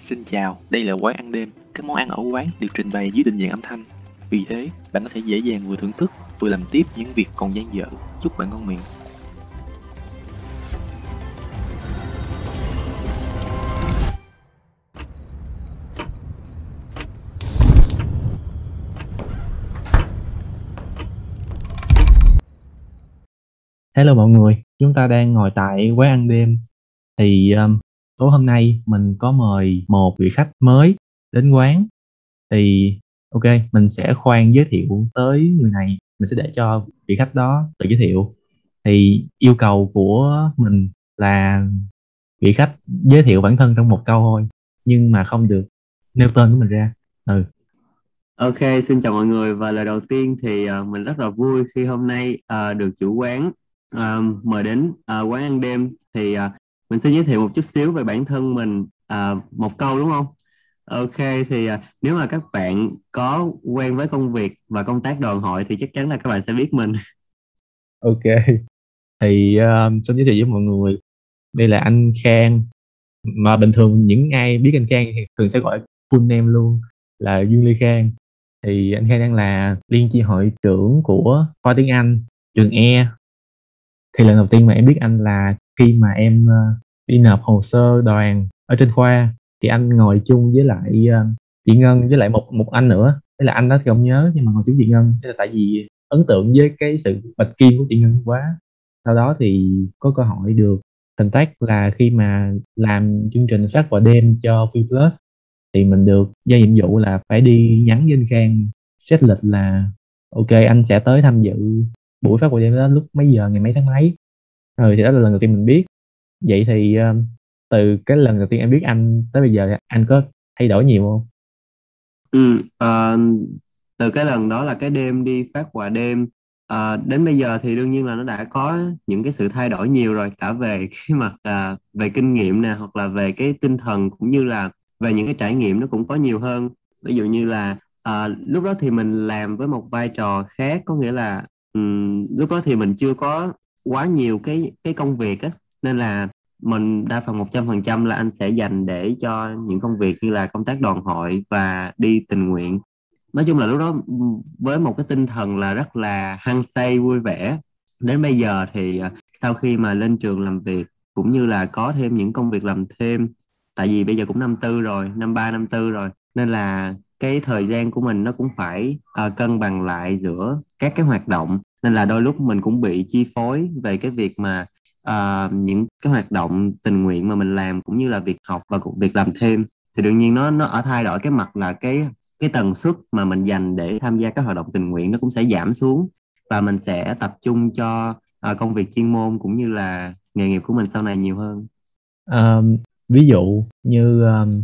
Xin chào, đây là quán ăn đêm. Các món ăn ở quán được trình bày dưới định dạng âm thanh. Vì thế, bạn có thể dễ dàng vừa thưởng thức, vừa làm tiếp những việc còn dang dở. Chúc bạn ngon miệng. Hello mọi người, chúng ta đang ngồi tại quán ăn đêm. Thì um, tối hôm nay mình có mời một vị khách mới đến quán. Thì ok, mình sẽ khoan giới thiệu tới người này, mình sẽ để cho vị khách đó tự giới thiệu. Thì yêu cầu của mình là vị khách giới thiệu bản thân trong một câu thôi, nhưng mà không được nêu tên của mình ra. Ừ. Ok, xin chào mọi người và lời đầu tiên thì uh, mình rất là vui khi hôm nay uh, được chủ quán uh, mời đến uh, quán ăn đêm thì uh, mình sẽ giới thiệu một chút xíu về bản thân mình à, một câu đúng không? Ok thì à, nếu mà các bạn có quen với công việc và công tác đoàn hội thì chắc chắn là các bạn sẽ biết mình. Ok, thì uh, xin giới thiệu với mọi người, đây là anh Khang, mà bình thường những ai biết anh Khang thì thường sẽ gọi full name luôn là Dương Lê Khang. Thì anh Khang đang là liên chi hội trưởng của khoa tiếng Anh trường E thì lần đầu tiên mà em biết anh là khi mà em ờ, đi nộp hồ sơ đoàn ở trên khoa thì anh ngồi chung với lại ờ, chị Ngân với lại một một anh nữa. Thế là anh đó thì không nhớ nhưng mà ngồi chung chị Ngân. Thế là tại vì ấn tượng với cái sự bạch kim của chị Ngân quá. Sau đó thì có cơ hội được thành tác là khi mà làm chương trình phát vào đêm cho Free Plus thì mình được giao nhiệm vụ là phải đi nhắn với anh Khang xét lịch là, ok, anh sẽ tới tham dự buổi phát vào đêm đó lúc mấy giờ, ngày mấy tháng mấy? Ừ thì đó là lần đầu tiên mình biết. Vậy thì um, từ cái lần đầu tiên em biết anh tới bây giờ anh có thay đổi nhiều không? Ừ uh, từ cái lần đó là cái đêm đi phát quà đêm. Uh, đến bây giờ thì đương nhiên là nó đã có những cái sự thay đổi nhiều rồi cả về cái mặt uh, về kinh nghiệm nè hoặc là về cái tinh thần cũng như là về những cái trải nghiệm nó cũng có nhiều hơn. Ví dụ như là à, lúc đó thì mình làm với một vai trò khác có nghĩa là um, lúc đó thì mình chưa có quá nhiều cái cái công việc á. Nên là mình đa phần 100% là anh sẽ dành để cho những công việc như là công tác đoàn hội và đi tình nguyện. Nói chung là lúc đó với một cái tinh thần là rất là hăng say vui vẻ. Đến bây giờ thì ờ, sau khi mà lên trường làm việc cũng như là có thêm những công việc làm thêm tại vì bây giờ cũng năm tư rồi năm ba năm tư rồi nên là cái thời gian của mình nó cũng phải uh, cân bằng lại giữa các cái hoạt động nên là đôi lúc mình cũng bị chi phối về cái việc mà uh, những cái hoạt động tình nguyện mà mình làm cũng như là việc học và việc làm thêm. Thì đương nhiên nó nó ở thay đổi cái mặt là cái cái tần suất mà mình dành để tham gia các hoạt động tình nguyện nó cũng sẽ giảm xuống. Và mình sẽ tập trung cho uh, công việc chuyên môn cũng như là nghề nghiệp của mình sau này nhiều hơn. Um, ví dụ như um,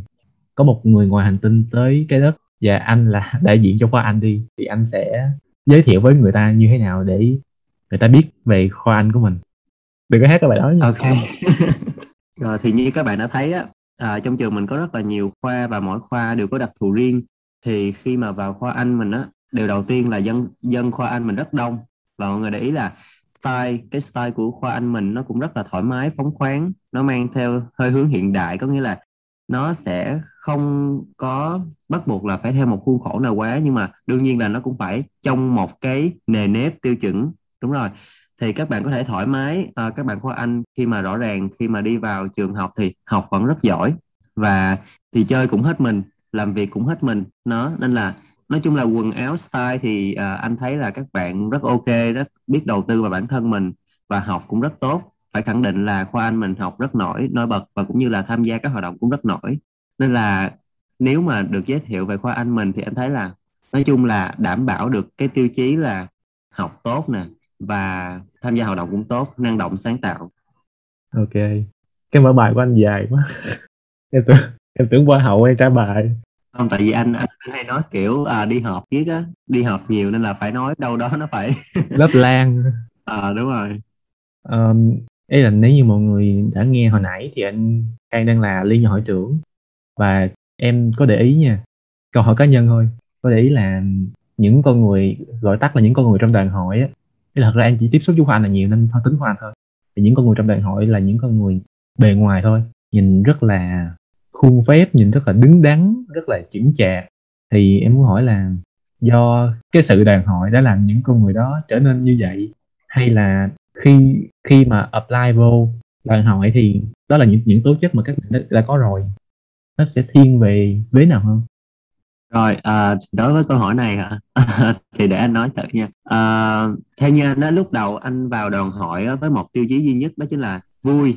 có một người ngoài hành tinh tới cái đất và anh là đại diện cho khoa anh đi thì anh sẽ giới thiệu với người ta như thế nào để người ta biết về khoa anh của mình. Đừng có hát cái bài đó nha. ok. Rồi thì như các bạn đã thấy á à, trong trường mình có rất là nhiều khoa và mỗi khoa đều có đặc thù riêng. Thì khi mà vào khoa anh mình á điều đầu tiên là dân dân khoa anh mình rất đông. Và mọi người để ý là style cái style của khoa anh mình nó cũng rất là thoải mái phóng khoáng. Nó mang theo hơi hướng hiện đại có nghĩa là nó sẽ không có bắt buộc là phải theo một khuôn khổ nào quá nhưng mà đương nhiên là nó cũng phải trong một cái nề nếp tiêu chuẩn. Đúng rồi. Thì các bạn có thể thoải mái à, các bạn khoa Anh khi mà rõ ràng khi mà đi vào trường học thì học vẫn rất giỏi và thì chơi cũng hết mình làm việc cũng hết mình. Nó nên là nói chung là quần áo style thì à, anh thấy là các bạn rất ok rất biết đầu tư vào bản thân mình và học cũng rất tốt. Phải khẳng định là khoa Anh mình học rất nổi nổi bật và cũng như là tham gia các hoạt động cũng rất nổi nên là nếu mà được giới thiệu về khoa Anh mình thì anh thấy là nói chung là đảm bảo được cái tiêu chí là học tốt nè và tham gia hoạt động cũng tốt năng động sáng tạo. Ok. Cái mở bài của anh dài quá. Em tưởng em tưởng qua hậu hay trả bài. Không tại vì anh anh hay nói kiểu à, đi họp viết á đi họp nhiều nên là phải nói đâu đó nó phải lớp lan à đúng rồi. Um, ý là nếu như mọi người đã nghe hồi nãy thì anh Khang đang là liên hội trưởng và em có để ý nha câu hỏi cá nhân thôi. Có để ý là những con người gọi tắt là những con người trong đoàn hội á Thế thật ra em chỉ tiếp xúc với Hoàng Anh là nhiều nên phân tính Hoàng Anh thôi. Thì những con người trong đoàn hội là những con người bề ngoài thôi nhìn rất là khuôn phép nhìn rất là đứng đắn rất là chững chạc. Thì em muốn hỏi là do cái sự đàn hội đã làm những con người đó trở nên như vậy hay là khi khi mà apply vô đàn hội thì đó là những những tố chất mà các bạn đã, đã có rồi? Nó sẽ thiên về vế nào hơn? Rồi à, đối với câu hỏi này hả? Thì để anh nói thử nha. À, theo như anh đó lúc đầu anh vào đoàn hội với một tiêu chí duy nhất đó chính là vui.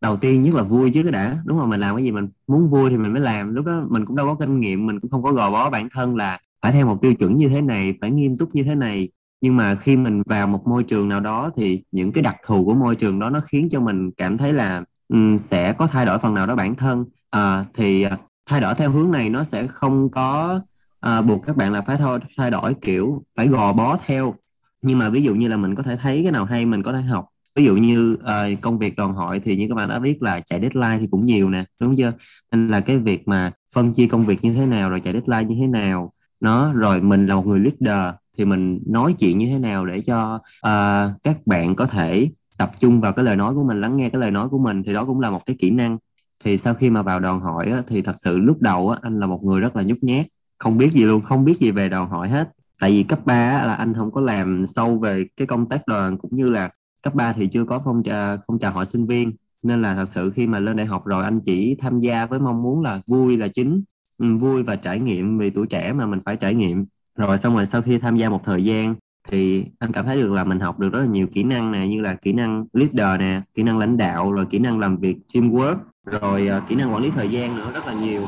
Đầu tiên nhất là vui chứ cái đã đúng không? Mình làm cái gì mình muốn vui thì mình mới làm. Lúc đó mình cũng đâu có kinh nghiệm mình cũng không có gò bó bản thân là phải theo một tiêu chuẩn như thế này phải nghiêm túc như thế này. Nhưng mà khi mình vào một môi trường nào đó thì những cái đặc thù của môi trường đó nó khiến cho mình cảm thấy là um, sẽ có thay đổi phần nào đó bản thân à, thì ờ, thay đổi theo hướng này nó sẽ không có à, buộc các bạn là phải thôi thay đổi kiểu phải gò bó theo. Nhưng mà ví dụ như là mình có thể thấy cái nào hay mình có thể học. Ví dụ như uh, công việc đoàn hội thì như các bạn đã biết là chạy deadline thì cũng nhiều nè đúng chưa? Nên là cái việc mà phân chia công việc như thế nào rồi chạy deadline như thế nào nó rồi mình là một người leader thì mình nói chuyện như thế nào để cho uh, các bạn có thể tập trung vào cái lời nói của mình lắng nghe cái lời nói của mình thì đó cũng là một cái kỹ năng thì sau khi mà vào đoàn hội á, thì thật sự lúc đầu á, anh là một người rất là nhút nhát không biết gì luôn không biết gì về đoàn hội hết. Tại vì cấp 3 là anh không có làm sâu về cái công tác đoàn cũng như là cấp 3 thì chưa có phong trào phong trào hội sinh viên. Nên là thật sự khi mà lên đại học rồi anh chỉ tham gia với mong muốn là vui là chính. Ừ, vui và trải nghiệm vì tuổi trẻ mà mình phải trải nghiệm. Rồi xong rồi sau khi tham gia một thời gian thì anh cảm thấy được là mình học được rất là nhiều kỹ năng nè như là kỹ năng leader nè kỹ năng lãnh đạo rồi kỹ năng làm việc teamwork rồi uh, kỹ năng quản lý thời gian nữa rất là nhiều.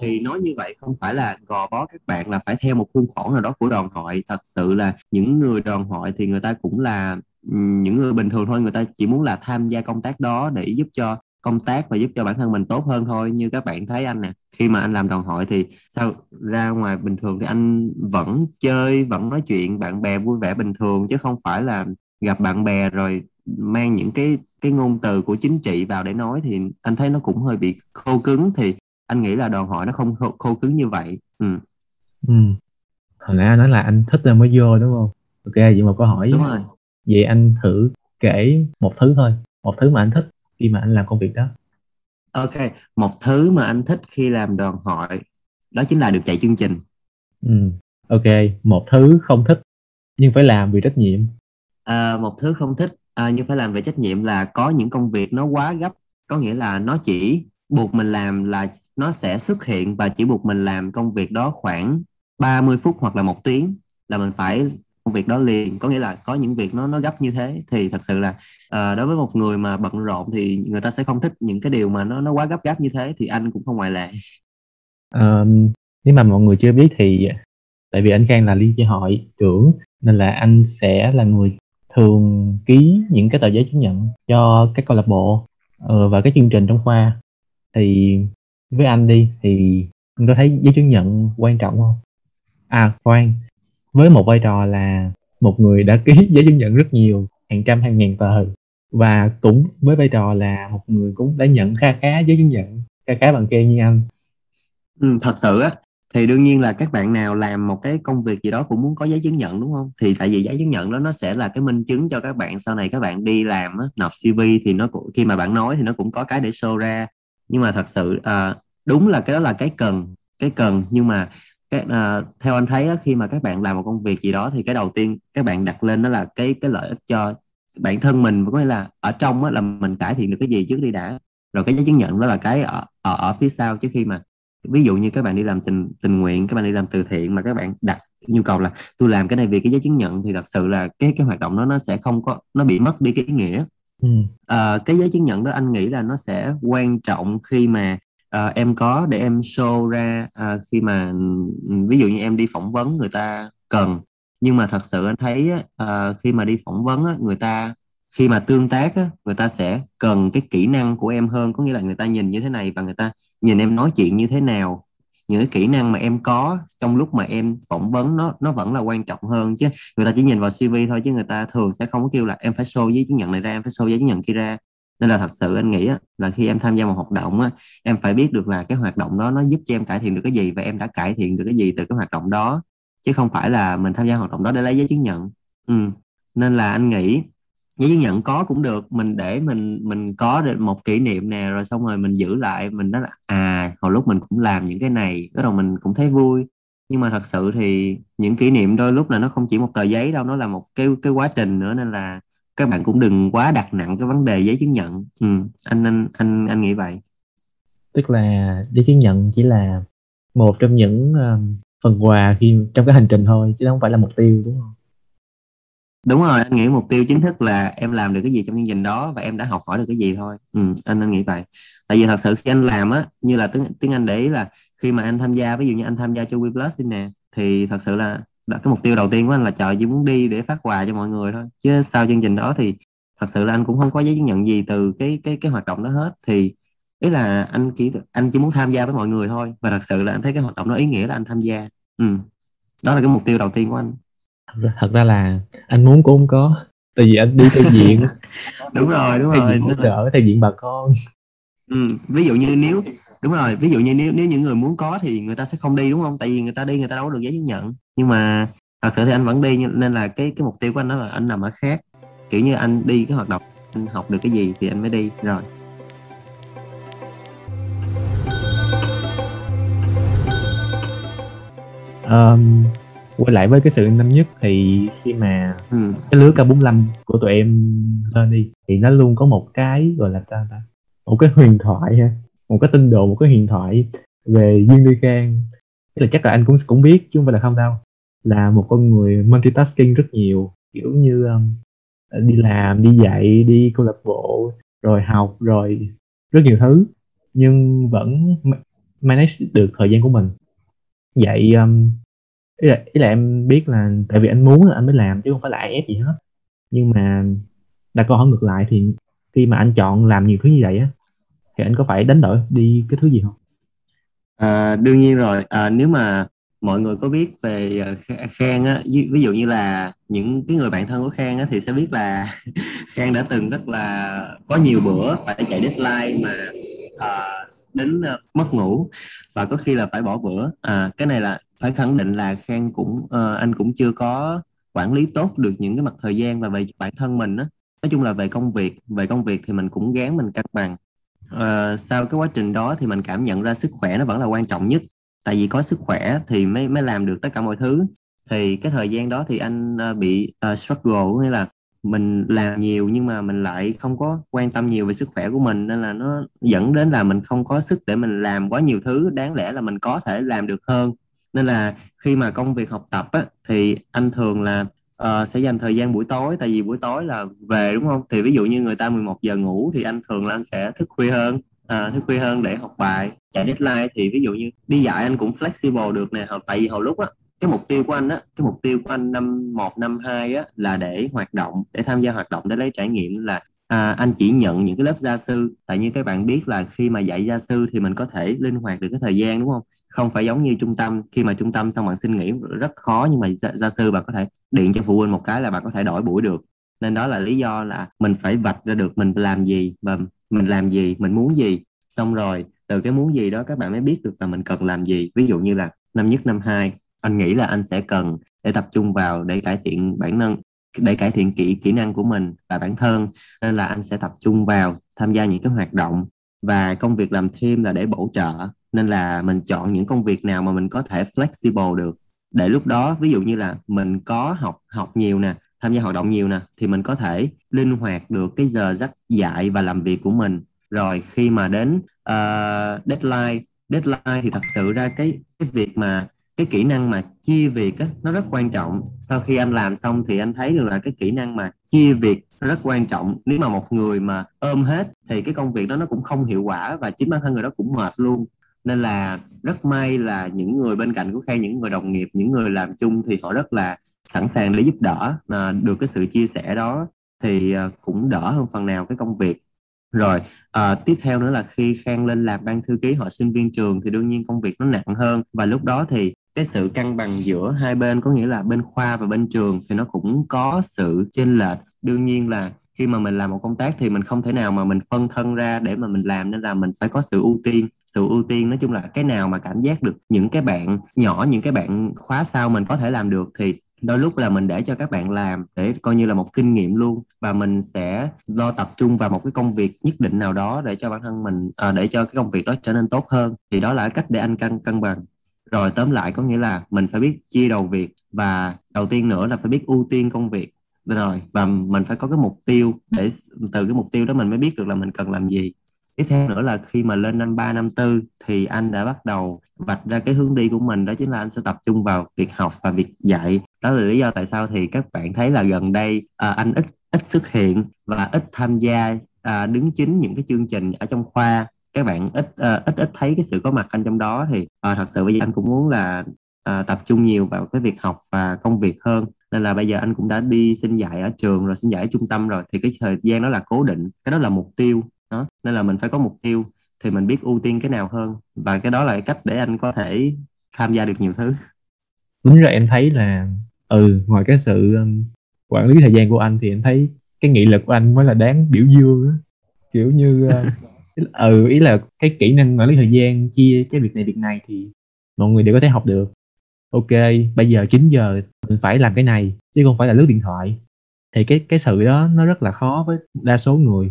Thì nói như vậy không phải là gò bó các bạn là phải theo một khuôn khổ nào đó của đoàn hội. Thật sự là những người đoàn hội thì người ta cũng là những người bình thường thôi. Người ta chỉ muốn là tham gia công tác đó để giúp cho công tác và giúp cho bản thân mình tốt hơn thôi. Như các bạn thấy anh nè khi mà anh làm đoàn hội thì sao ra ngoài bình thường thì anh vẫn chơi vẫn nói chuyện bạn bè vui vẻ bình thường chứ không phải là gặp bạn bè rồi mang những cái cái ngôn từ của chính trị vào để nói thì anh thấy nó cũng hơi bị khô cứng thì anh nghĩ là đoàn hội nó không khô, khô cứng như vậy ừ. ừ. hồi nãy anh nói là anh thích nên mới vô đúng không ok vậy một câu hỏi đúng rồi vậy anh thử kể một thứ thôi một thứ mà anh thích khi mà anh làm công việc đó ok một thứ mà anh thích khi làm đoàn hội đó chính là được chạy chương trình ừ. ok một thứ không thích nhưng phải làm vì trách nhiệm à, một thứ không thích à, nhưng phải làm về trách nhiệm là có những công việc nó quá gấp có nghĩa là nó chỉ buộc mình làm là nó sẽ xuất hiện và chỉ buộc mình làm công việc đó khoảng 30 phút hoặc là một tiếng là mình phải công việc đó liền. Có nghĩa là có những việc nó nó gấp như thế thì thật sự là uh, đối với một người mà bận rộn thì người ta sẽ không thích những cái điều mà nó nó quá gấp gáp như thế thì anh cũng không ngoại lệ. Um, nếu mà mọi người chưa biết thì tại vì anh Khang là liên chi hội trưởng nên là anh sẽ là người thường ký những cái tờ giấy chứng nhận cho các câu lạc bộ ờ, và các chương trình trong khoa. Thì với anh đi thì anh có thấy giấy chứng nhận quan trọng không? À khoan với một vai trò là một người đã ký giấy chứng nhận rất nhiều hàng trăm hàng ngàn tờ và cũng với vai trò là một người cũng đã nhận kha khá giấy chứng nhận kha khá bằng kê như anh. Ừ, thật sự á thì đương nhiên là các bạn nào làm một cái công việc gì đó cũng muốn có giấy chứng nhận đúng không? Thì tại vì giấy chứng nhận đó nó sẽ là cái minh chứng cho các bạn sau này các bạn đi làm á, nộp CV thì nó cũng khi mà bạn nói thì nó cũng có cái để show ra. Nhưng mà thật sự à, đúng là cái đó là cái cần cái cần. Nhưng mà cái à, theo anh thấy á, khi mà các bạn làm một công việc gì đó thì cái đầu tiên các bạn đặt lên đó là cái cái lợi ích cho bản thân mình có nghĩa là ở trong á, là mình cải thiện được cái gì trước đi đã. Rồi cái giấy chứng nhận đó là cái ở, ở ở phía sau trước khi mà ví dụ như các bạn đi làm tình tình nguyện các bạn đi làm từ thiện mà các bạn đặt nhu cầu là tôi làm cái này vì cái giấy chứng nhận thì thật sự là cái cái hoạt động đó nó sẽ không có nó bị mất đi cái ý nghĩa. Ừ. à, cái giấy chứng nhận đó anh nghĩ là nó sẽ quan trọng khi mà uh, em có để em show ra uh, khi mà ví dụ như em đi phỏng vấn người ta cần. Nhưng mà thật sự anh thấy uh, khi mà đi phỏng vấn á, người ta khi mà tương tác á, người ta sẽ cần cái kỹ năng của em hơn. Có nghĩa là người ta nhìn như thế này và người ta nhìn em nói chuyện như thế nào, những cái kỹ năng mà em có trong lúc mà em phỏng vấn nó nó vẫn là quan trọng hơn chứ. Người ta chỉ nhìn vào CV thôi chứ người ta thường sẽ không có kêu là em phải show giấy chứng nhận này ra, em phải show giấy chứng nhận kia ra. Nên là thật sự anh nghĩ là khi em tham gia một hoạt động em phải biết được là cái hoạt động đó nó giúp cho em cải thiện được cái gì và em đã cải thiện được cái gì từ cái hoạt động đó. Chứ không phải là mình tham gia hoạt động đó để lấy giấy chứng nhận. Ừ. nên là anh nghĩ giấy chứng nhận có cũng được mình để mình mình có được một kỷ niệm nè rồi xong rồi mình giữ lại mình nói là à hồi lúc mình cũng làm những cái này bắt đầu mình cũng thấy vui. Nhưng mà thật sự thì những kỷ niệm đôi lúc là nó không chỉ một tờ giấy đâu nó là một cái cái quá trình nữa nên là các bạn cũng đừng quá đặt nặng cái vấn đề giấy chứng nhận. Ừ, anh anh anh anh nghĩ vậy. Tức là giấy chứng nhận chỉ là một trong những um, phần quà khi trong cái hành trình thôi chứ không phải là mục tiêu đúng không? Đúng rồi anh nghĩ mục tiêu chính thức là em làm được cái gì trong chương trình đó và em đã học hỏi được cái gì thôi. Ừ, anh anh nghĩ vậy. Tại vì thật sự khi anh làm á như là tiếng tiếng anh để ý là khi mà anh tham gia ví dụ như anh tham gia cho We Plus đi nè thì thật sự là cái mục tiêu đầu tiên của anh là trời chỉ muốn đi để phát quà cho mọi người thôi. Chứ sau chương trình đó thì thật sự là anh cũng không có giấy chứng nhận gì từ cái cái cái hoạt động đó hết. Thì ý là anh chỉ anh chỉ muốn tham gia với mọi người thôi. Và thật sự là anh thấy cái hoạt động đó ý nghĩa là anh tham gia. Ừ. đó là cái mục tiêu đầu tiên của anh thật ra, thật ra là anh muốn cũng không có tại vì anh đi theo diện. Đúng rồi đúng theo rồi hỗ trợ theo diện bà con. Ừ. ví dụ như nếu đúng rồi ví dụ như nếu nếu những người muốn có thì người ta sẽ không đi đúng không? Tại vì người ta đi người ta đâu có được giấy chứng nhận. Nhưng mà thật sự thì anh vẫn đi nên là cái cái mục tiêu của anh đó là anh nằm ở khác. Kiểu như anh đi cái hoạt động anh học được cái gì thì anh mới đi rồi. Um, quay lại với cái sự năm nhất thì khi mà ừ. cái lứa K45 của tụi em lên đi thì nó luôn có một cái gọi là ta ta? Một cái huyền thoại ha một cái tin đồn một cái huyền thoại về Dương Ly Khang. Tức là chắc là anh cũng cũng biết chứ không phải là không đâu. Là một con người multitasking rất nhiều kiểu như um, đi làm đi dạy đi câu lạc bộ rồi học rồi rất nhiều thứ nhưng vẫn manage được thời gian của mình. Vậy um, ý là ý là em biết là tại vì anh muốn là anh mới làm chứ không phải là ai ép gì hết. Nhưng mà đặt câu hỏi ngược lại thì khi mà anh chọn làm nhiều thứ như vậy á thì anh có phải đánh đổi đi cái thứ gì không? À, đương nhiên rồi. À, nếu mà mọi người có biết về à, Khang á ví, ví dụ như là những cái người bạn thân của Khang á thì sẽ biết là Khang đã từng rất là có nhiều bữa phải chạy deadline mà uh, đến uh, mất ngủ và có khi là phải bỏ bữa. À cái này là phải khẳng định là Khang cũng uh, anh cũng chưa có quản lý tốt được những cái mặt thời gian và về bản thân mình á. Nói chung là về công việc về công việc thì mình cũng gán mình cân bằng. Uh, sau cái quá trình đó thì mình cảm nhận ra sức khỏe nó vẫn là quan trọng nhất. Tại vì có sức khỏe thì mới mới làm được tất cả mọi thứ. Thì cái thời gian đó thì anh uh, bị uh, struggle nghĩa là mình làm nhiều nhưng mà mình lại không có quan tâm nhiều về sức khỏe của mình nên là nó dẫn đến là mình không có sức để mình làm quá nhiều thứ đáng lẽ là mình có thể làm được hơn. Nên là khi mà công việc học tập á, thì anh thường là uh, sẽ dành thời gian buổi tối tại vì buổi tối là về đúng không? Thì ví dụ như người ta 11 giờ ngủ thì anh thường là anh sẽ thức khuya hơn à, thức khuya hơn để học bài chạy deadline thì ví dụ như đi dạy anh cũng flexible được nè tại vì hồi lúc á cái mục tiêu của anh á cái mục tiêu của anh năm một năm hai á là để hoạt động để tham gia hoạt động để lấy trải nghiệm là à, anh chỉ nhận những cái lớp gia sư. Tại như các bạn biết là khi mà dạy gia sư thì mình có thể linh hoạt được cái thời gian đúng không? Không phải giống như trung tâm. Khi mà trung tâm xong bạn xin nghỉ rất khó nhưng mà gia, gia sư bạn có thể điện cho phụ huynh một cái là bạn có thể đổi buổi được. Nên đó là lý do là mình phải vạch ra được mình làm gì và mình làm gì mình muốn gì. Xong rồi từ cái muốn gì đó các bạn mới biết được là mình cần làm gì. Ví dụ như là năm nhất năm hai anh nghĩ là anh sẽ cần để tập trung vào để cải thiện bản năng để cải thiện kỹ kỹ năng của mình và bản thân. Nên là anh sẽ tập trung vào tham gia những cái hoạt động và công việc làm thêm là để bổ trợ. Nên là mình chọn những công việc nào mà mình có thể flexible được. Để lúc đó ví dụ như là mình có học học nhiều nè tham gia hoạt động nhiều nè thì mình có thể linh hoạt được cái giờ giấc dạy và làm việc của mình. Rồi khi mà đến uh, deadline deadline thì thật sự ra cái cái việc mà cái kỹ năng mà chia việc á, nó rất quan trọng. Sau khi anh làm xong thì anh thấy được là cái kỹ năng mà chia việc nó rất quan trọng. Nếu mà một người mà ôm hết thì cái công việc đó nó cũng không hiệu quả và chính bản thân người đó cũng mệt luôn. Nên là rất may là những người bên cạnh của Khang những người đồng nghiệp những người làm chung thì họ rất là sẵn sàng để giúp đỡ à, được cái sự chia sẻ đó. Thì à, cũng đỡ hơn phần nào cái công việc. Rồi à, tiếp theo nữa là khi Khang lên làm ban thư ký họ sinh viên trường thì đương nhiên công việc nó nặng hơn. Và lúc đó thì cái sự cân bằng giữa hai bên có nghĩa là bên khoa và bên trường thì nó cũng có sự chênh lệch. Đương nhiên là khi mà mình làm một công tác thì mình không thể nào mà mình phân thân ra để mà mình làm nên là mình phải có sự ưu tiên. Sự ưu tiên nói chung là cái nào mà cảm giác được những cái bạn nhỏ những cái bạn khóa sau mình có thể làm được thì đôi lúc là mình để cho các bạn làm. Để coi như là một kinh nghiệm luôn. Và mình sẽ lo tập trung vào một cái công việc nhất định nào đó để cho bản thân mình à, để cho cái công việc đó trở nên tốt hơn. Thì đó là cách để anh cân cân bằng rồi tóm lại có nghĩa là mình phải biết chia đầu việc và đầu tiên nữa là phải biết ưu tiên công việc. Rồi và mình phải có cái mục tiêu để từ cái mục tiêu đó mình mới biết được là mình cần làm gì. Tiếp theo nữa là khi mà lên năm 3 năm tư thì anh đã bắt đầu vạch ra cái hướng đi của mình đó chính là anh sẽ tập trung vào việc học và việc dạy. Đó là lý do tại sao thì các bạn thấy là gần đây à, anh ít ít xuất hiện và ít tham gia à, đứng chính những cái chương trình ở trong khoa các bạn ít uh, ít ít thấy cái sự có mặt anh trong đó thì uh, thật sự bây giờ anh cũng muốn là uh, tập trung nhiều vào cái việc học và công việc hơn. Nên là bây giờ anh cũng đã đi xin dạy ở trường rồi xin dạy ở trung tâm rồi thì cái thời gian đó là cố định cái đó là mục tiêu đó. Nên là mình phải có mục tiêu thì mình biết ưu tiên cái nào hơn và cái đó là cách để anh có thể tham gia được nhiều thứ. Đúng rồi em thấy là ừ ngoài cái sự um, quản lý thời gian của anh thì em thấy cái nghị lực của anh mới là đáng biểu dương á. Kiểu như uh, ừ ý là cái kỹ năng quản lý thời gian, chia cái việc này việc này thì mọi người đều có thể học được. Ok, bây giờ 9 giờ, mình phải làm cái này, chứ không phải là lướt điện thoại. Thì cái cái sự đó nó rất là khó với đa số người.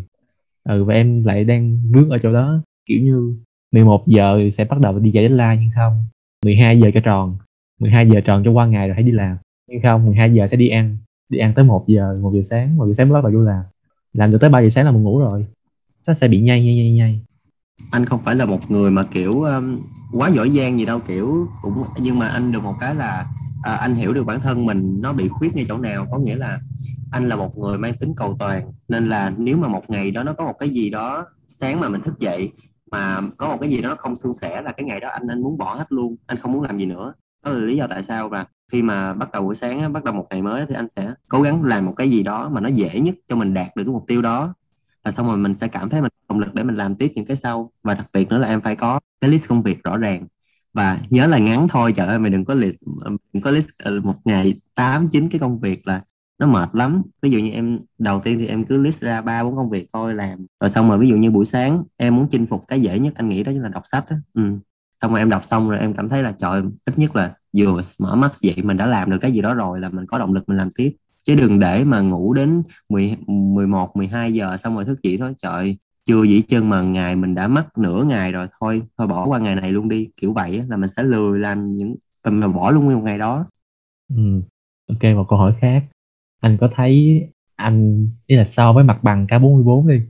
Ừ và em lại đang vướng ở chỗ đó. Kiểu như 11 giờ sẽ bắt đầu đi dạy deadline, nhưng không 12 giờ cho tròn. 12 giờ tròn cho qua ngày rồi hãy đi làm. Nhưng không 12 giờ sẽ đi ăn. Đi ăn tới 1 giờ 1 giờ sáng 1 giờ sáng mới bắt đầu vô làm. Làm được tới 3 giờ sáng là mình ngủ rồi nó sẽ bị nhây nhây nhây nhây. Anh không phải là một người mà kiểu um, quá giỏi giang gì đâu kiểu cũng nhưng mà anh được một cái là à, anh hiểu được bản thân mình nó bị khuyết ngay chỗ nào. Có nghĩa là anh là một người mang tính cầu toàn nên là nếu mà một ngày đó nó có một cái gì đó sáng mà mình thức dậy mà có một cái gì đó không suôn sẻ là cái ngày đó anh anh muốn bỏ hết luôn anh không muốn làm gì nữa. Đó là lý do tại sao và khi mà bắt đầu buổi sáng bắt đầu một ngày mới thì anh sẽ cố gắng làm một cái gì đó mà nó dễ nhất cho mình đạt được cái mục tiêu đó và xong rồi mình sẽ cảm thấy mình động lực để mình làm tiếp những cái sau. Và đặc biệt nữa là em phải có cái list công việc rõ ràng. Và nhớ là ngắn thôi, trời ơi, mày đừng có list, đừng có list ờ, một ngày tám, chín cái công việc là nó mệt lắm. Ví dụ như em, đầu tiên thì em cứ list ra ba, bốn công việc thôi làm. Rồi xong rồi ví dụ như buổi sáng em muốn chinh phục cái dễ nhất anh nghĩ đó chính là đọc sách đó. Ừ. xong rồi em đọc xong rồi em cảm thấy là trời, ít nhất là vừa mở mắt dậy mình đã làm được cái gì đó rồi là mình có động lực mình làm tiếp chứ đừng để mà ngủ đến 10, 11, 12 giờ xong rồi thức dậy thôi. Trời chưa dĩ chân mà ngày mình đã mất nửa ngày rồi. Thôi thôi bỏ qua ngày này luôn đi. Kiểu vậy là mình sẽ lười làm những mà bỏ luôn một ngày đó. Ừ. ok một câu hỏi khác. Anh có thấy anh ý là so với mặt bằng K44 đi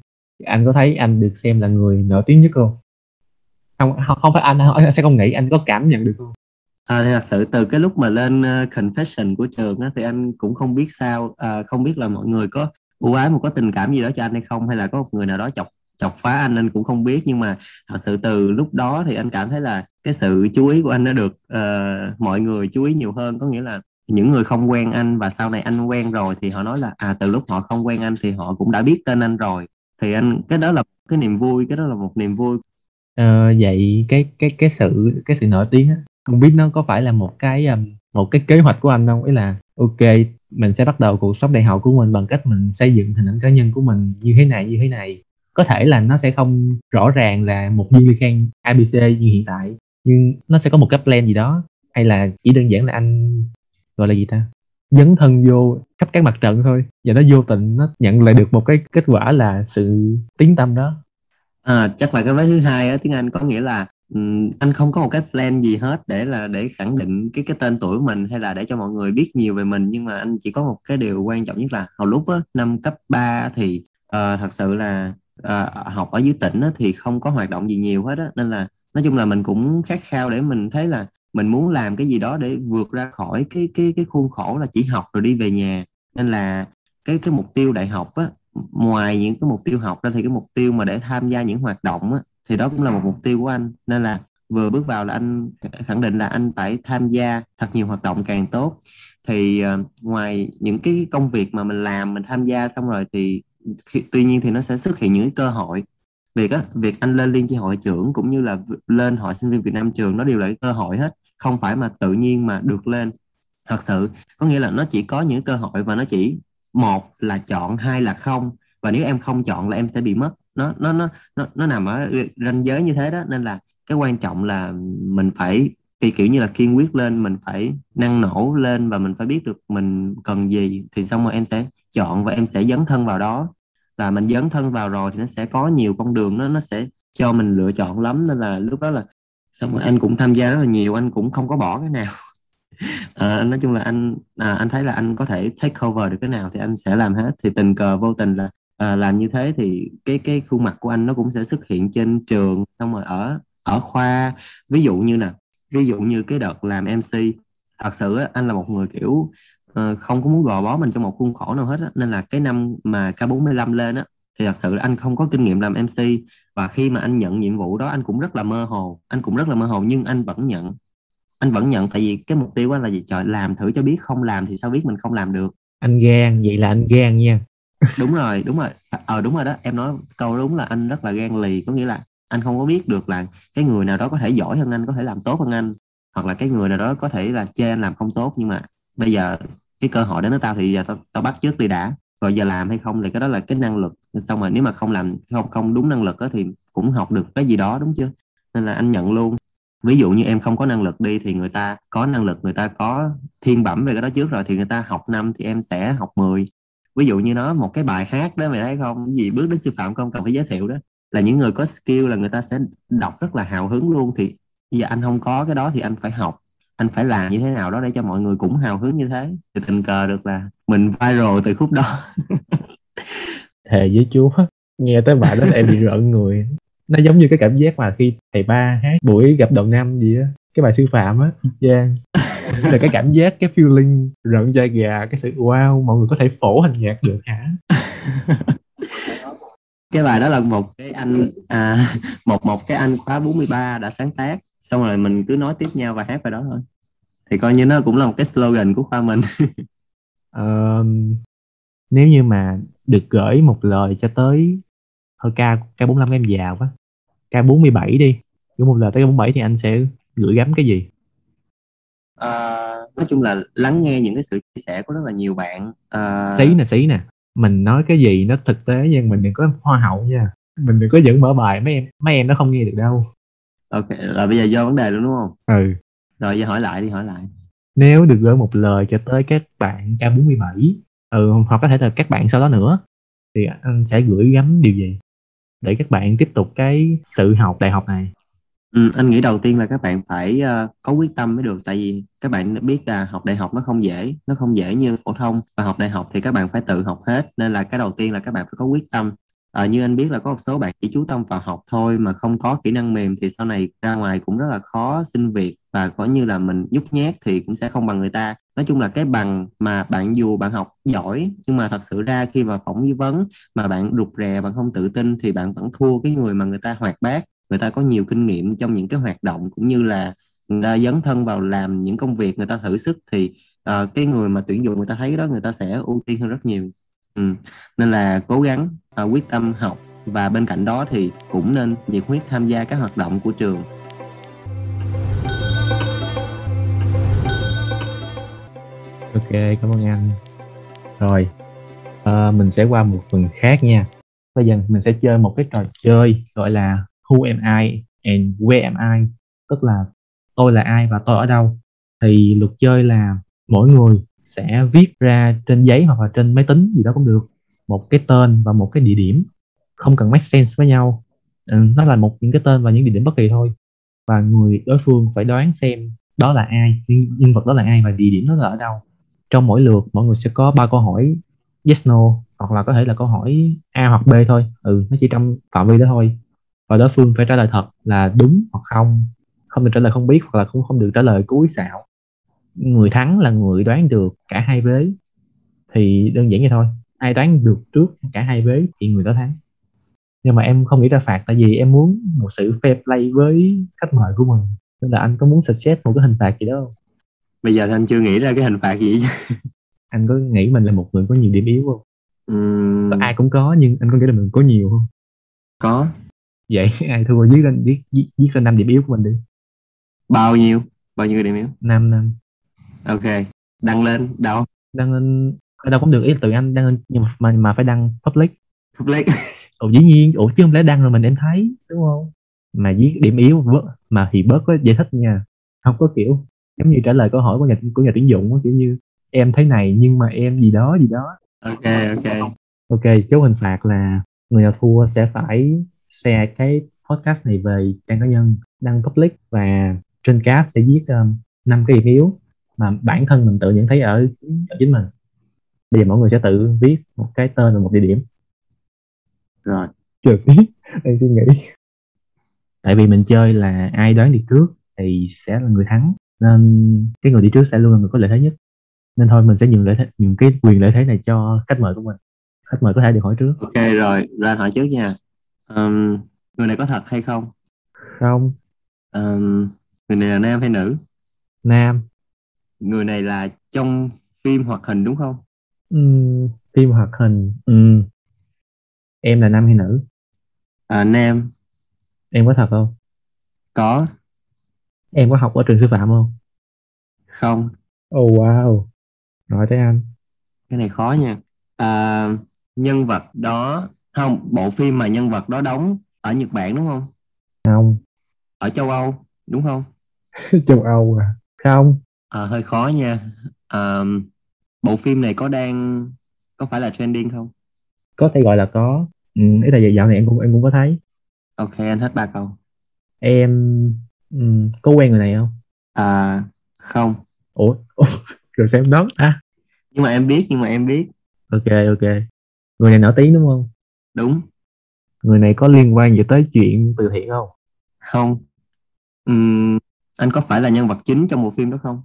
anh có thấy anh được xem là người nổi tiếng nhất không không không, phải anh anh sẽ không nghĩ anh có cảm nhận được không? À, thì thật sự từ cái lúc mà lên uh, confession của trường á, thì anh cũng không biết sao uh, không biết là mọi người có ưu ái một có tình cảm gì đó cho anh hay không hay là có một người nào đó chọc chọc phá anh anh cũng không biết. Nhưng mà thật sự từ lúc đó thì anh cảm thấy là cái sự chú ý của anh đã được uh, mọi người chú ý nhiều hơn. Có nghĩa là những người không quen anh và sau này anh quen rồi thì họ nói là à từ lúc họ không quen anh thì họ cũng đã biết tên anh rồi. Thì anh cái đó là cái niềm vui cái đó là một niềm vui. Ờ, vậy cái cái cái sự cái sự nổi tiếng á không biết nó có phải là một cái um, một cái kế hoạch của anh không? Ý là ok mình sẽ bắt đầu cuộc sống đại học của mình bằng cách mình xây dựng hình ảnh cá nhân của mình như thế này như thế này. Có thể là nó sẽ không rõ ràng là một viên Ly Khang ABC như hiện tại nhưng nó sẽ có một cái plan gì đó. Hay là chỉ đơn giản là anh gọi là gì ta? Dấn thân vô khắp các mặt trận thôi và nó vô tình nó nhận lại được một cái kết quả là sự tiến tâm đó. À, chắc là cái vế thứ hai á tiếng Anh có nghĩa là anh không có một cái plan gì hết để là để khẳng định cái cái tên tuổi của mình hay là để cho mọi người biết nhiều về mình. Nhưng mà anh chỉ có một cái điều quan trọng nhất là hồi lúc á năm cấp 3 thì uh, thật sự là uh, học ở dưới tỉnh á, thì không có hoạt động gì nhiều hết á. Nên là nói chung là mình cũng khát khao để mình thấy là mình muốn làm cái gì đó để vượt ra khỏi cái cái cái khuôn khổ là chỉ học rồi đi về nhà. Nên là cái cái mục tiêu đại học á ngoài những cái mục tiêu học ra thì cái mục tiêu mà để tham gia những hoạt động á thì đó cũng là một mục tiêu của anh. Nên là vừa bước vào là anh khẳng định là anh phải tham gia thật nhiều hoạt động càng tốt. Thì uh, ngoài những cái công việc mà mình làm mình tham gia xong rồi thì khi, tuy nhiên thì nó sẽ xuất hiện những cái cơ hội. Việc á việc anh lên liên chi hội trưởng cũng như là lên hội sinh viên Việt Nam trường nó đều là cái cơ hội hết. Không phải mà tự nhiên mà được lên. Thật sự có nghĩa là nó chỉ có những cơ hội và nó chỉ một là chọn hai là không. Và nếu em không chọn là em sẽ bị mất nó nó nó nó nó nằm ở ranh giới như thế đó. Nên là cái quan trọng là mình phải thì kiểu như là kiên quyết lên mình phải năng nổ lên và mình phải biết được mình cần gì. Thì xong rồi em sẽ chọn và em sẽ dấn thân vào đó. Là mình dấn thân vào rồi thì nó sẽ có nhiều con đường nó nó sẽ cho mình lựa chọn lắm. Nên là lúc đó là xong rồi anh cũng tham gia rất là nhiều anh cũng không có bỏ cái nào. À, nói chung là anh à, anh thấy là anh có thể take cover được cái nào thì anh sẽ làm hết. Thì tình cờ vô tình là à, làm như thế thì cái cái khuôn mặt của anh nó cũng sẽ xuất hiện trên trường xong rồi ở ở khoa. Ví dụ như nè ví dụ như cái đợt làm MC thật sự á, anh là một người kiểu uh, không có muốn gò bó mình trong một khuôn khổ nào hết á. nên là cái năm mà K45 lên á thì thật sự là anh không có kinh nghiệm làm MC và khi mà anh nhận nhiệm vụ đó anh cũng rất là mơ hồ anh cũng rất là mơ hồ nhưng anh vẫn nhận. Anh vẫn nhận tại vì cái mục tiêu là gì? Trời làm thử cho biết không làm thì sao biết mình không làm được. Anh gan vậy là anh gan nha đúng rồi đúng rồi. Ờ đúng rồi đó em nói câu đúng là anh rất là gan lì có nghĩa là anh không có biết được là cái người nào đó có thể giỏi hơn anh có thể làm tốt hơn anh hoặc là cái người nào đó có thể là chê anh làm không tốt. Nhưng mà bây giờ cái cơ hội đến với tao thì giờ tao, tao bắt trước đi đã. Rồi giờ làm hay không thì cái đó là cái năng lực. Xong rồi nếu mà không làm không không đúng năng lực đó, thì cũng học được cái gì đó đúng chưa? Nên là anh nhận luôn. Ví dụ như em không có năng lực đi thì người ta có năng lực người ta có thiên bẩm về cái đó trước rồi thì người ta học năm thì em sẽ học 10 ví dụ như nó một cái bài hát đó mày thấy không? Cái gì bước đến sư phạm không? Cần phải giới thiệu đó. Là những người có skill là người ta sẽ đọc rất là hào hứng luôn. Thì giờ anh không có cái đó thì anh phải học. Anh phải làm như thế nào đó để cho mọi người cũng hào hứng như thế. Thì tình cờ được là mình viral từ khúc đó. Thề với chúa nghe tới bài đó là em bị rợn người. Nó giống như cái cảm giác mà khi thầy ba hát buổi gặp đầu năm gì á, cái bài sư phạm á y chang là cái cảm giác cái feeling rợn da gà cái sự wow mọi người có thể phổ thành nhạc được hả? Cái bài đó là một cái anh à, một một cái anh khóa 43 đã sáng tác xong rồi mình cứ nói tiếp nhau và hát bài đó thôi. Thì coi như nó cũng là một cái slogan của khoa mình. Uh, nếu như mà được gửi một lời cho tới thôi ca ca 45 em già quá ca 47 đi gửi một lời tới ca 47 thì anh sẽ gửi gắm cái gì à, nói chung là lắng nghe những cái sự chia sẻ của rất là nhiều bạn à... xí nè xí nè. Mình nói cái gì nó thực tế nhưng mình đừng có hoa hậu nha. Mình đừng có dẫn mở bài mấy em mấy em nó không nghe được đâu. Ok là bây giờ do vấn đề luôn đúng không? Ừ. Rồi giờ hỏi lại đi hỏi lại. Nếu được gửi một lời cho tới các bạn K47 ừ, hoặc có thể là các bạn sau đó nữa thì anh sẽ gửi gắm điều gì? Để các bạn tiếp tục cái sự học đại học này ừ, anh nghĩ đầu tiên là các bạn phải uh, có quyết tâm mới được. Tại vì các bạn biết là học đại học nó không dễ nó không dễ như phổ thông. Và học đại học thì các bạn phải tự học hết. Nên là cái đầu tiên là các bạn phải có quyết tâm. À, như anh biết là có một số bạn chỉ chú tâm vào học thôi mà không có kỹ năng mềm thì sau này ra ngoài cũng rất là khó xin việc. Và có như là mình nhút nhát thì cũng sẽ không bằng người ta. Nói chung là cái bằng mà bạn dù bạn học giỏi nhưng mà thật sự ra khi mà phỏng vấn mà bạn rụt rè bạn không tự tin thì bạn vẫn thua cái người mà người ta hoạt bát người ta có nhiều kinh nghiệm trong những cái hoạt động cũng như là người ta dấn thân vào làm những công việc người ta thử sức thì uh, cái người mà tuyển dụng người ta thấy đó người ta sẽ ưu tiên hơn rất nhiều. Ừ. nên là cố gắng uh, quyết tâm học và bên cạnh đó thì cũng nên nhiệt huyết tham gia các hoạt động của trường. Ok cảm ơn anh. Rồi uh, mình sẽ qua một phần khác nha. Bây giờ mình sẽ chơi một cái trò chơi gọi là who am I and where am I? Tức là tôi là ai và tôi ở đâu? Thì luật chơi là mỗi người sẽ viết ra trên giấy hoặc là trên máy tính gì đó cũng được. Một cái tên và một cái địa điểm. Không cần make sense với nhau. Ừ, nó là một những cái tên và những địa điểm bất kỳ thôi. Và người đối phương phải đoán xem đó là ai nhân vật đó là ai và địa điểm đó là ở đâu. Trong mỗi lượt mọi người sẽ có ba câu hỏi yes no hoặc là có thể là câu hỏi a hoặc b thôi. Ừ nó chỉ trong phạm vi đó thôi và đối phương phải trả lời thật là đúng hoặc không. Không được trả lời không biết hoặc là cũng không được trả lời cúi xạo. Người thắng là người đoán được cả hai vế. Thì đơn giản vậy thôi. Ai đoán được trước cả hai vế thì người đó thắng. Nhưng mà em không nghĩ ra phạt tại vì em muốn một sự fair play với khách mời của mình. Nên là anh có muốn suggest một cái hình phạt gì đó không? Bây giờ anh chưa nghĩ ra cái hình phạt gì anh có nghĩ mình là một người có nhiều điểm yếu không? Uhm... ai cũng có nhưng anh có nghĩ là mình có nhiều không? Có vậy ai thua viết lên viết viết, viết lên năm điểm yếu của mình đi. Bao nhiêu? Bao nhiêu điểm yếu? Năm năm. Ok đăng lên đâu? Đăng lên đâu cũng được ý tự anh đăng lên nhưng mà mà, mà phải đăng public. Public. Ồ dĩ nhiên ủa chứ không lẽ đăng rồi mình em thấy đúng không? Mà viết điểm yếu mà thì bớt có giải thích nha. Không có kiểu giống như trả lời câu hỏi của nhà của nhà tuyển dụng kiểu như em thấy này nhưng mà em gì đó gì đó. Ok ok. Ok chốt hình phạt là người nào thua sẽ phải share cái podcast này về trang cá nhân đăng public và trên cáp sẽ viết um, năm cái điểm yếu mà bản thân mình tự nhận thấy ở, ở chính mình. Bây giờ mọi người sẽ tự viết một cái tên và một địa điểm. Rồi. Chờ xí đang suy nghĩ. Tại vì mình chơi là ai đoán đi trước thì sẽ là người thắng nên cái người đi trước sẽ luôn là người có lợi thế nhất. Nên thôi mình sẽ nhường lợi thế nhường cái quyền lợi thế này cho khách mời của mình. Khách mời có thể được hỏi trước. Ok rồi. Ra hỏi trước nha Ừm, người này có thật hay không? Không. Ừm, người này là nam hay nữ? Nam. Người này là trong phim hoạt hình đúng không? Ừm, phim hoạt hình Ừm. em là nam hay nữ? À, nam. Em có thật không? Có. Em có học ở trường sư phạm không? Không. Oh wow. Nói tới anh. Cái này khó nha. À, nhân vật đó không bộ phim mà nhân vật đó đóng ở Nhật Bản đúng không? Không. Ở châu Âu đúng không? Châu Âu à. Không. À, hơi khó nha. À, bộ phim này có đang có phải là trending không? Có thể gọi là có. Ừ, ý là dạo này em cũng em cũng có thấy. Ok anh hết ba câu. Em ừm, có quen người này không? À, không. Ủa, ủa rồi sao em đoán à. Nhưng mà em biết nhưng mà em biết. Ok ok. Người này nổi tiếng đúng không đúng. Người này có liên quan gì tới chuyện từ thiện không? Không. Ừm, anh có phải là nhân vật chính trong bộ phim đó không?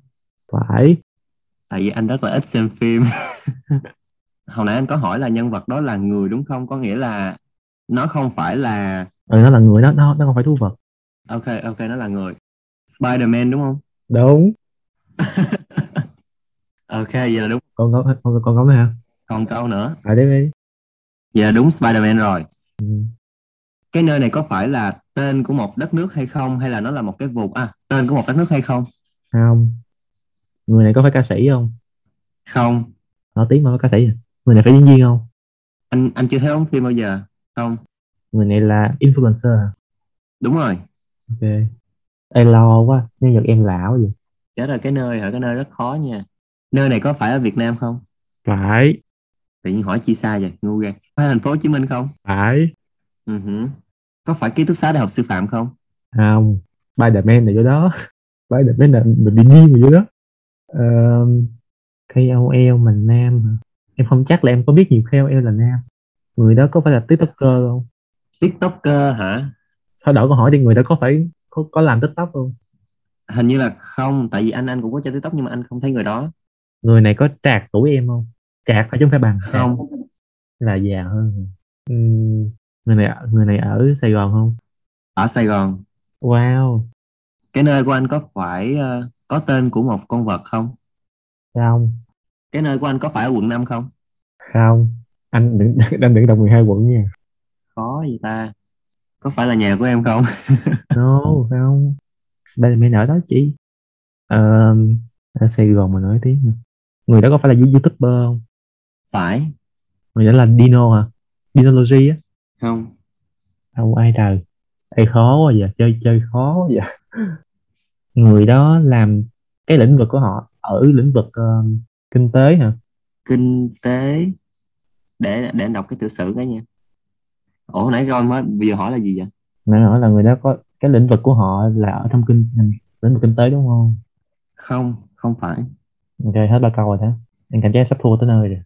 Phải. Tại vì anh rất là ít xem phim. Hồi nãy anh có hỏi là nhân vật đó là người đúng không? Có nghĩa là nó không phải là ừ, nó là người nó nó nó không phải thú vật. Ok ok nó là người. Spider-Man đúng không? Đúng. Ok vậy là đúng. Con có con con có nữa hả? Còn câu nữa. À đấy đi là đúng Spider-Man rồi. Ừ. cái nơi này có phải là tên của một đất nước hay không? Hay là nó là một cái vùng à tên của một đất nước hay không? Không. Người này có phải ca sĩ không? Không. Nổi tiếng mà có ca sĩ. Người này phải diễn viên không? Anh anh chưa thấy đóng phim bao giờ. Không. Người này là influencer hả? Đúng rồi. Ok. Ê lo quá. Nhân vật em lão vậy. Chết rồi cái nơi ở cái nơi rất khó nha. Nơi này có phải ở Việt Nam không? Phải tự nhiên hỏi chi xa vậy? Ngu ghê phải thành phố Hồ Chí Minh không? Phải. Ừ hử. có phải ký túc xá đại học sư phạm không? Không. Spiderman là chỗ đó. Spiderman là mình bị điên rồi chỗ đó. Uh, KOL mà nam em không chắc là em có biết nhiều KOL là nam. Người đó có phải là tiktoker không? Tiktoker hả? Sao đỡ câu hỏi thì người đó có phải có, có làm tiktok không? Hình như là không. Tại vì anh anh cũng có chơi tiktok nhưng mà anh không thấy người đó. Người này có trạc tuổi em không trạc phải chứ không phải bằng. Không. Là già hơn. Ừm, người này người này ở Sài Gòn không? Ở Sài Gòn. Wow. Cái nơi của anh có phải ờ, có tên của một con vật không? Không. Cái nơi của anh có phải ở quận 5 không? Không. Anh đừng anh đừng đọc 12 quận nha. Khó gì ta? Có phải là nhà của em không? No không. Spiderman ở đó chị. Ờ, ở Sài Gòn mà nổi tiếng người đó có phải là you- youtuber không phải. Người đó là Dino hả? Dinology á. Không. Đâu ai đời. Ê khó quá vậy. Chơi chơi khó quá vậy. Người đó làm cái lĩnh vực của họ ở lĩnh vực ờ, kinh tế hả? Kinh tế. Để để đọc cái tiểu sử cái nha. Ủa nãy rồi mới bây giờ hỏi là gì vậy? Nãy hỏi là người đó có cái lĩnh vực của họ là ở trong kinh lĩnh vực kinh tế đúng không? Không không phải. Ok hết ba câu rồi đó. Em cảm giác sắp thua tới nơi rồi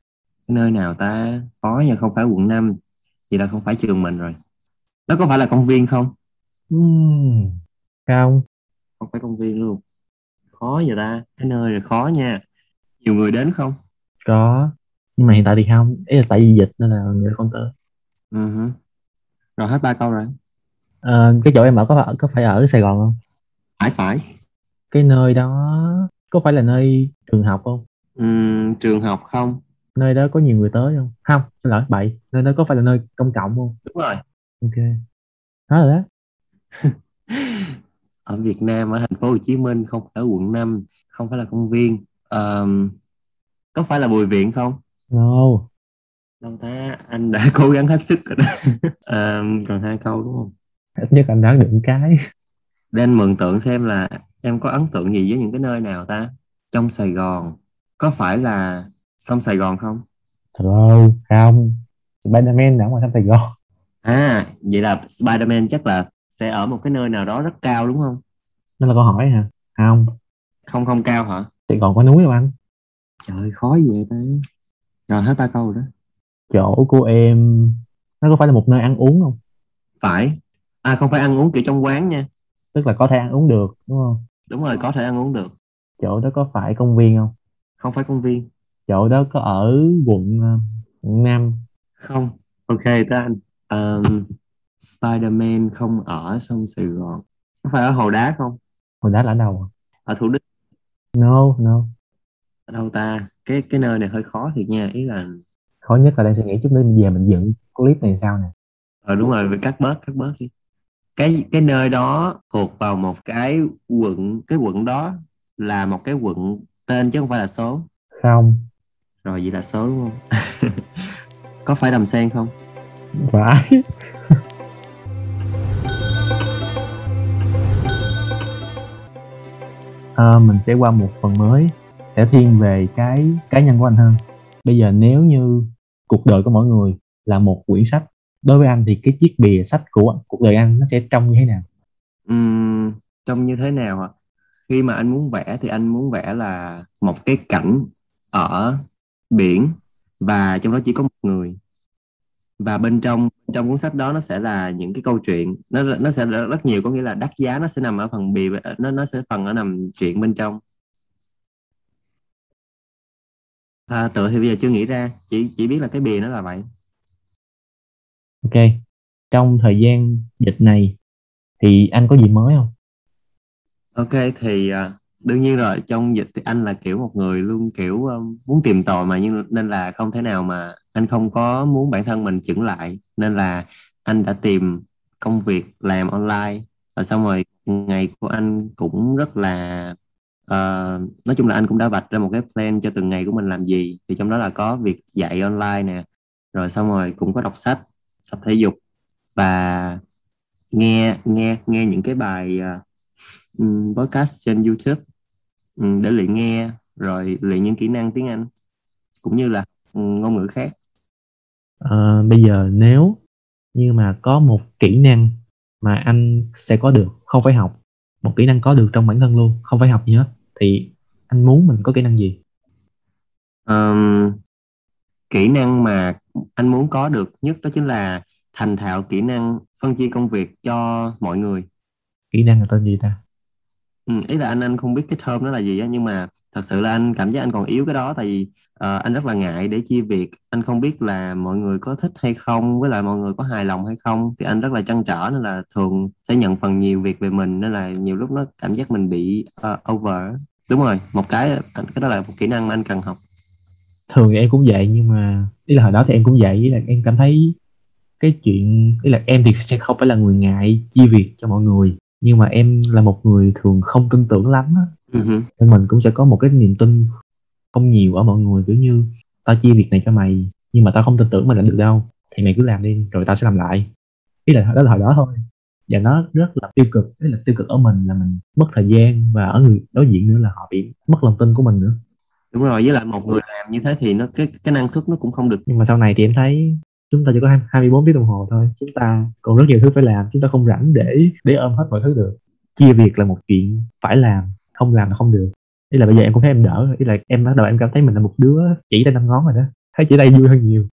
nơi nào ta? Khó nha không phải quận 5 vậy là không phải trường mình rồi. Nó có phải là công viên không? Không. Không phải công viên luôn. Khó vậy ta. Cái nơi này khó nha. Nhiều người đến không? Có. Nhưng mà hiện tại thì không. Ý là tại vì dịch nên là người không tới. Ừ hử. rồi hết ba câu rồi. Ờ, cái chỗ em ở có phải, có phải ở Sài Gòn không? Phải phải. Cái nơi đó có phải là nơi trường học không? Ừm, trường học không nơi đó có nhiều người tới không? Không xin lỗi bậy. Nơi đó có phải là nơi công cộng không? Đúng rồi. Ok. Đó rồi đó. Ở Việt Nam ở thành phố Hồ Chí Minh không phải ở quận 5 không phải là công viên. Ờm, có phải là Bùi Viện không? No. Đâu ta anh đã cố gắng hết sức rồi đó. Ờm, còn hai câu đúng không? Ít nhất anh đoán được cái. Để anh mường tượng xem là em có ấn tượng gì với những cái nơi nào ta? Trong Sài Gòn có phải là sông Sài Gòn không? Trời không? Spiderman ở ngoài trong Sài Gòn. À vậy là Spider-Man chắc là sẽ ở một cái nơi nào đó rất cao đúng không? Đó là câu hỏi hả? Không. Không không cao hả? Sài Gòn có núi không anh? Trời khó gì vậy ta. Rồi hết ba câu rồi đó. Chỗ của em nó có phải là một nơi ăn uống không? Phải. À không phải ăn uống kiểu trong quán nha. Tức là có thể ăn uống được đúng không? Đúng rồi có thể ăn uống được. Chỗ đó có phải công viên không? Không phải công viên chỗ đó có ở quận ờ, quận năm. Không. Ok tới anh um, Spider-Man không ở sông Sài Gòn. Có phải ở Hồ Đá không? Hồi đó là ở đâu ở Thủ Đức. No no. Ở đâu ta? Cái cái nơi này hơi khó thiệt nha ý là khó nhất là đang suy nghĩ chút nữa về mình dựng clip này sao nè? Ờ đúng rồi phải cắt bớt cắt bớt đi. Cái cái nơi đó thuộc vào một cái quận cái quận đó là một cái quận tên chứ không phải là số. Không rồi vậy là số đúng không? Có phải đầm sen không? Phải. Ờ, mình sẽ qua một phần mới sẽ thiên về cái cá nhân của anh hơn. Bây giờ nếu như cuộc đời của mỗi người là một quyển sách đối với anh thì cái chiếc bìa sách của cuộc đời anh nó sẽ trông như thế nào? Ừm, trông như thế nào ạ? Khi mà anh muốn vẽ thì anh muốn vẽ là một cái cảnh ở biển và trong đó chỉ có một người. Và bên trong trong cuốn sách đó nó sẽ là những cái câu chuyện nó nó sẽ rất nhiều có nghĩa là đắt giá nó sẽ nằm ở phần bìa nó nó sẽ phần ở nằm chuyện bên trong. À, tự thì bây giờ chưa nghĩ ra chỉ chỉ biết là cái bìa nó là vậy. Ok. Trong thời gian dịch này thì anh có gì mới không? Ok thì à, đương nhiên rồi trong dịch thì anh là kiểu một người luôn kiểu um, muốn tìm tòi mà nhưng nên là không thể nào mà anh không có muốn bản thân mình chững lại. Nên là anh đã tìm công việc làm online và xong rồi ngày của anh cũng rất là uh, nói chung là anh cũng đã vạch ra một cái plan cho từng ngày của mình làm gì. Thì trong đó là có việc dạy online nè rồi xong rồi cũng có đọc sách tập thể dục và nghe nghe nghe những cái bài uh, podcast trên YouTube để luyện nghe rồi luyện những kỹ năng tiếng Anh cũng như là ừm, ngôn ngữ khác. Ờ, bây giờ nếu như mà có một kỹ năng mà anh sẽ có được không phải học một kỹ năng có được trong bản thân luôn không phải học gì hết thì anh muốn mình có kỹ năng gì? Ờm, kỹ năng mà anh muốn có được nhất đó chính là thành thạo kỹ năng phân chia công việc cho mọi người. Kỹ năng là tên gì ta Ừ, ý là anh anh không biết cái term đó là gì á nhưng mà thật sự là anh cảm giác anh còn yếu cái đó tại vì uh, anh rất là ngại để chia việc. Anh không biết là mọi người có thích hay không với lại mọi người có hài lòng hay không thì anh rất là trăn trở nên là thường sẽ nhận phần nhiều việc về mình nên là nhiều lúc nó cảm giác mình bị uh, over đúng rồi một cái cái đó là một kỹ năng mà anh cần học. Thường thì em cũng vậy nhưng mà ý là hồi đó thì em cũng vậy ý là em cảm thấy cái chuyện ý là em thì sẽ không phải là người ngại chia việc cho mọi người nhưng mà em là một người thường không tin tưởng lắm á. Hử. nên mình cũng sẽ có một cái niềm tin không nhiều ở mọi người kiểu như tao chia việc này cho mày nhưng mà tao không tin tưởng mày làm được đâu thì mày cứ làm đi rồi tao sẽ làm lại. Ý là đó là hồi đó thôi. Và nó rất là tiêu cực ý là tiêu cực ở mình là mình mất thời gian và ở người đối diện nữa là họ bị mất lòng tin của mình nữa. Đúng rồi với lại một người làm như thế thì nó cái cái năng suất nó cũng không được nhưng mà sau này thì em thấy chúng ta chỉ có hai- 24 tiếng đồng hồ thôi. Chúng ta còn rất nhiều thứ phải làm chúng ta không rảnh để để ôm hết mọi thứ được. Chia việc là một chuyện phải làm không làm là không được. Ý là bây giờ em cũng thấy em đỡ ý là em bắt đầu em cảm thấy mình là một đứa chỉ tay năm ngón rồi đó thấy chỉ tay vui hơn nhiều.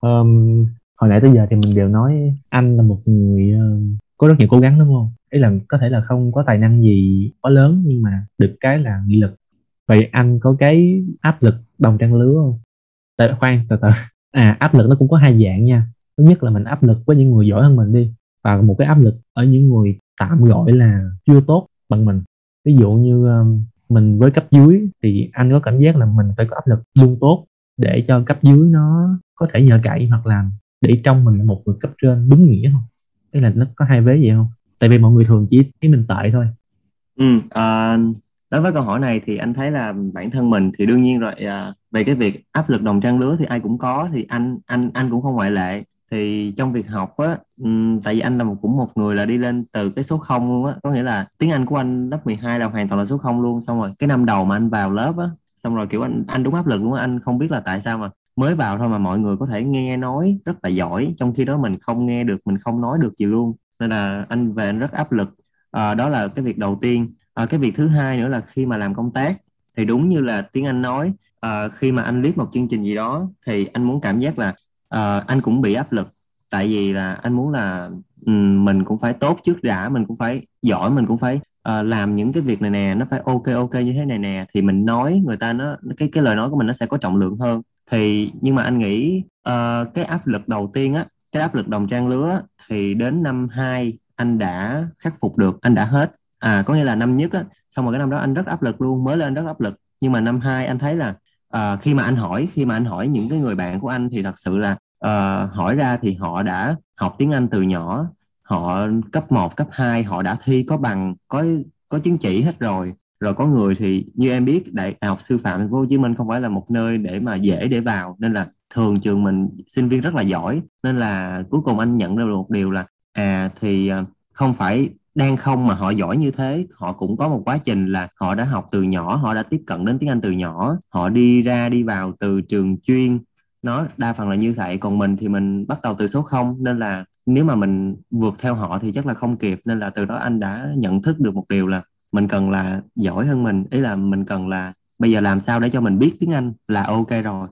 Um, hồi nãy tới giờ thì mình đều nói anh là một người uh, có rất nhiều cố gắng đúng không? Ý là có thể là không có tài năng gì quá lớn nhưng mà được cái là nghị lực. Vậy anh có cái áp lực đồng trang lứa không? Tại khoan từ từ à áp lực nó cũng có hai dạng nha. Thứ nhất là mình áp lực với những người giỏi hơn mình đi. Và một cái áp lực ở những người tạm gọi là chưa tốt bằng mình. Ví dụ như um, mình với cấp dưới thì anh có cảm giác là mình phải có áp lực luôn tốt để cho cấp dưới nó có thể nhờ cậy hoặc là để trong mình là một người cấp trên đúng nghĩa không? Tức là nó có hai vế vậy không? Tại vì mọi người thường chỉ thấy mình tệ thôi. Ừ, à, đối với câu hỏi này thì anh thấy là bản thân mình thì đương nhiên rồi à, về cái việc áp lực đồng trang lứa thì ai cũng có thì anh anh anh cũng không ngoại lệ. Thì trong việc học á tại vì anh là một cũng một người là đi lên từ cái số không luôn á có nghĩa là tiếng Anh của anh lớp 12 là hoàn toàn là số không luôn xong rồi cái năm đầu mà anh vào lớp á xong rồi kiểu anh anh đúng áp lực luôn á anh không biết là tại sao mà mới vào thôi mà mọi người có thể nghe nói rất là giỏi trong khi đó mình không nghe được mình không nói được gì luôn. Nên là anh về anh rất áp lực. À, đó là cái việc đầu tiên à, cái việc thứ hai nữa là khi mà làm công tác thì đúng như là tiếng Anh nói à, khi mà anh viết một chương trình gì đó thì anh muốn cảm giác là à, anh cũng bị áp lực. Tại vì là anh muốn là mình cũng phải tốt trước đã mình cũng phải giỏi mình cũng phải uh, làm những cái việc này nè nó phải ok ok như thế này nè thì mình nói người ta nó cái cái lời nói của mình nó sẽ có trọng lượng hơn. Thì nhưng mà anh nghĩ uh, cái áp lực đầu tiên á cái áp lực đồng trang lứa thì đến năm 2 anh đã khắc phục được anh đã hết à có nghĩa là năm nhất á xong rồi cái năm đó anh rất áp lực luôn mới lên rất áp lực. Nhưng mà năm hai anh thấy là à, khi mà anh hỏi khi mà anh hỏi những cái người bạn của anh thì thật sự là ờ, hỏi ra thì họ đã học tiếng Anh từ nhỏ họ cấp 1, cấp 2 họ đã thi có bằng có có chứng chỉ hết rồi. Rồi có người thì như em biết đại học sư phạm thành phố Hồ Chí Minh không phải là một nơi để mà dễ để vào nên là thường trường mình sinh viên rất là giỏi. Nên là cuối cùng anh nhận ra được một điều là à thì ờ, không phải đang không mà họ giỏi như thế họ cũng có một quá trình là họ đã học từ nhỏ họ đã tiếp cận đến tiếng Anh từ nhỏ họ đi ra đi vào từ trường chuyên. Nó đa phần là như vậy còn mình thì mình bắt đầu từ số không nên là nếu mà mình vượt theo họ thì chắc là không kịp nên là từ đó anh đã nhận thức được một điều là mình cần là giỏi hơn mình. Ý là mình cần là bây giờ làm sao để cho mình biết tiếng Anh là ok rồi.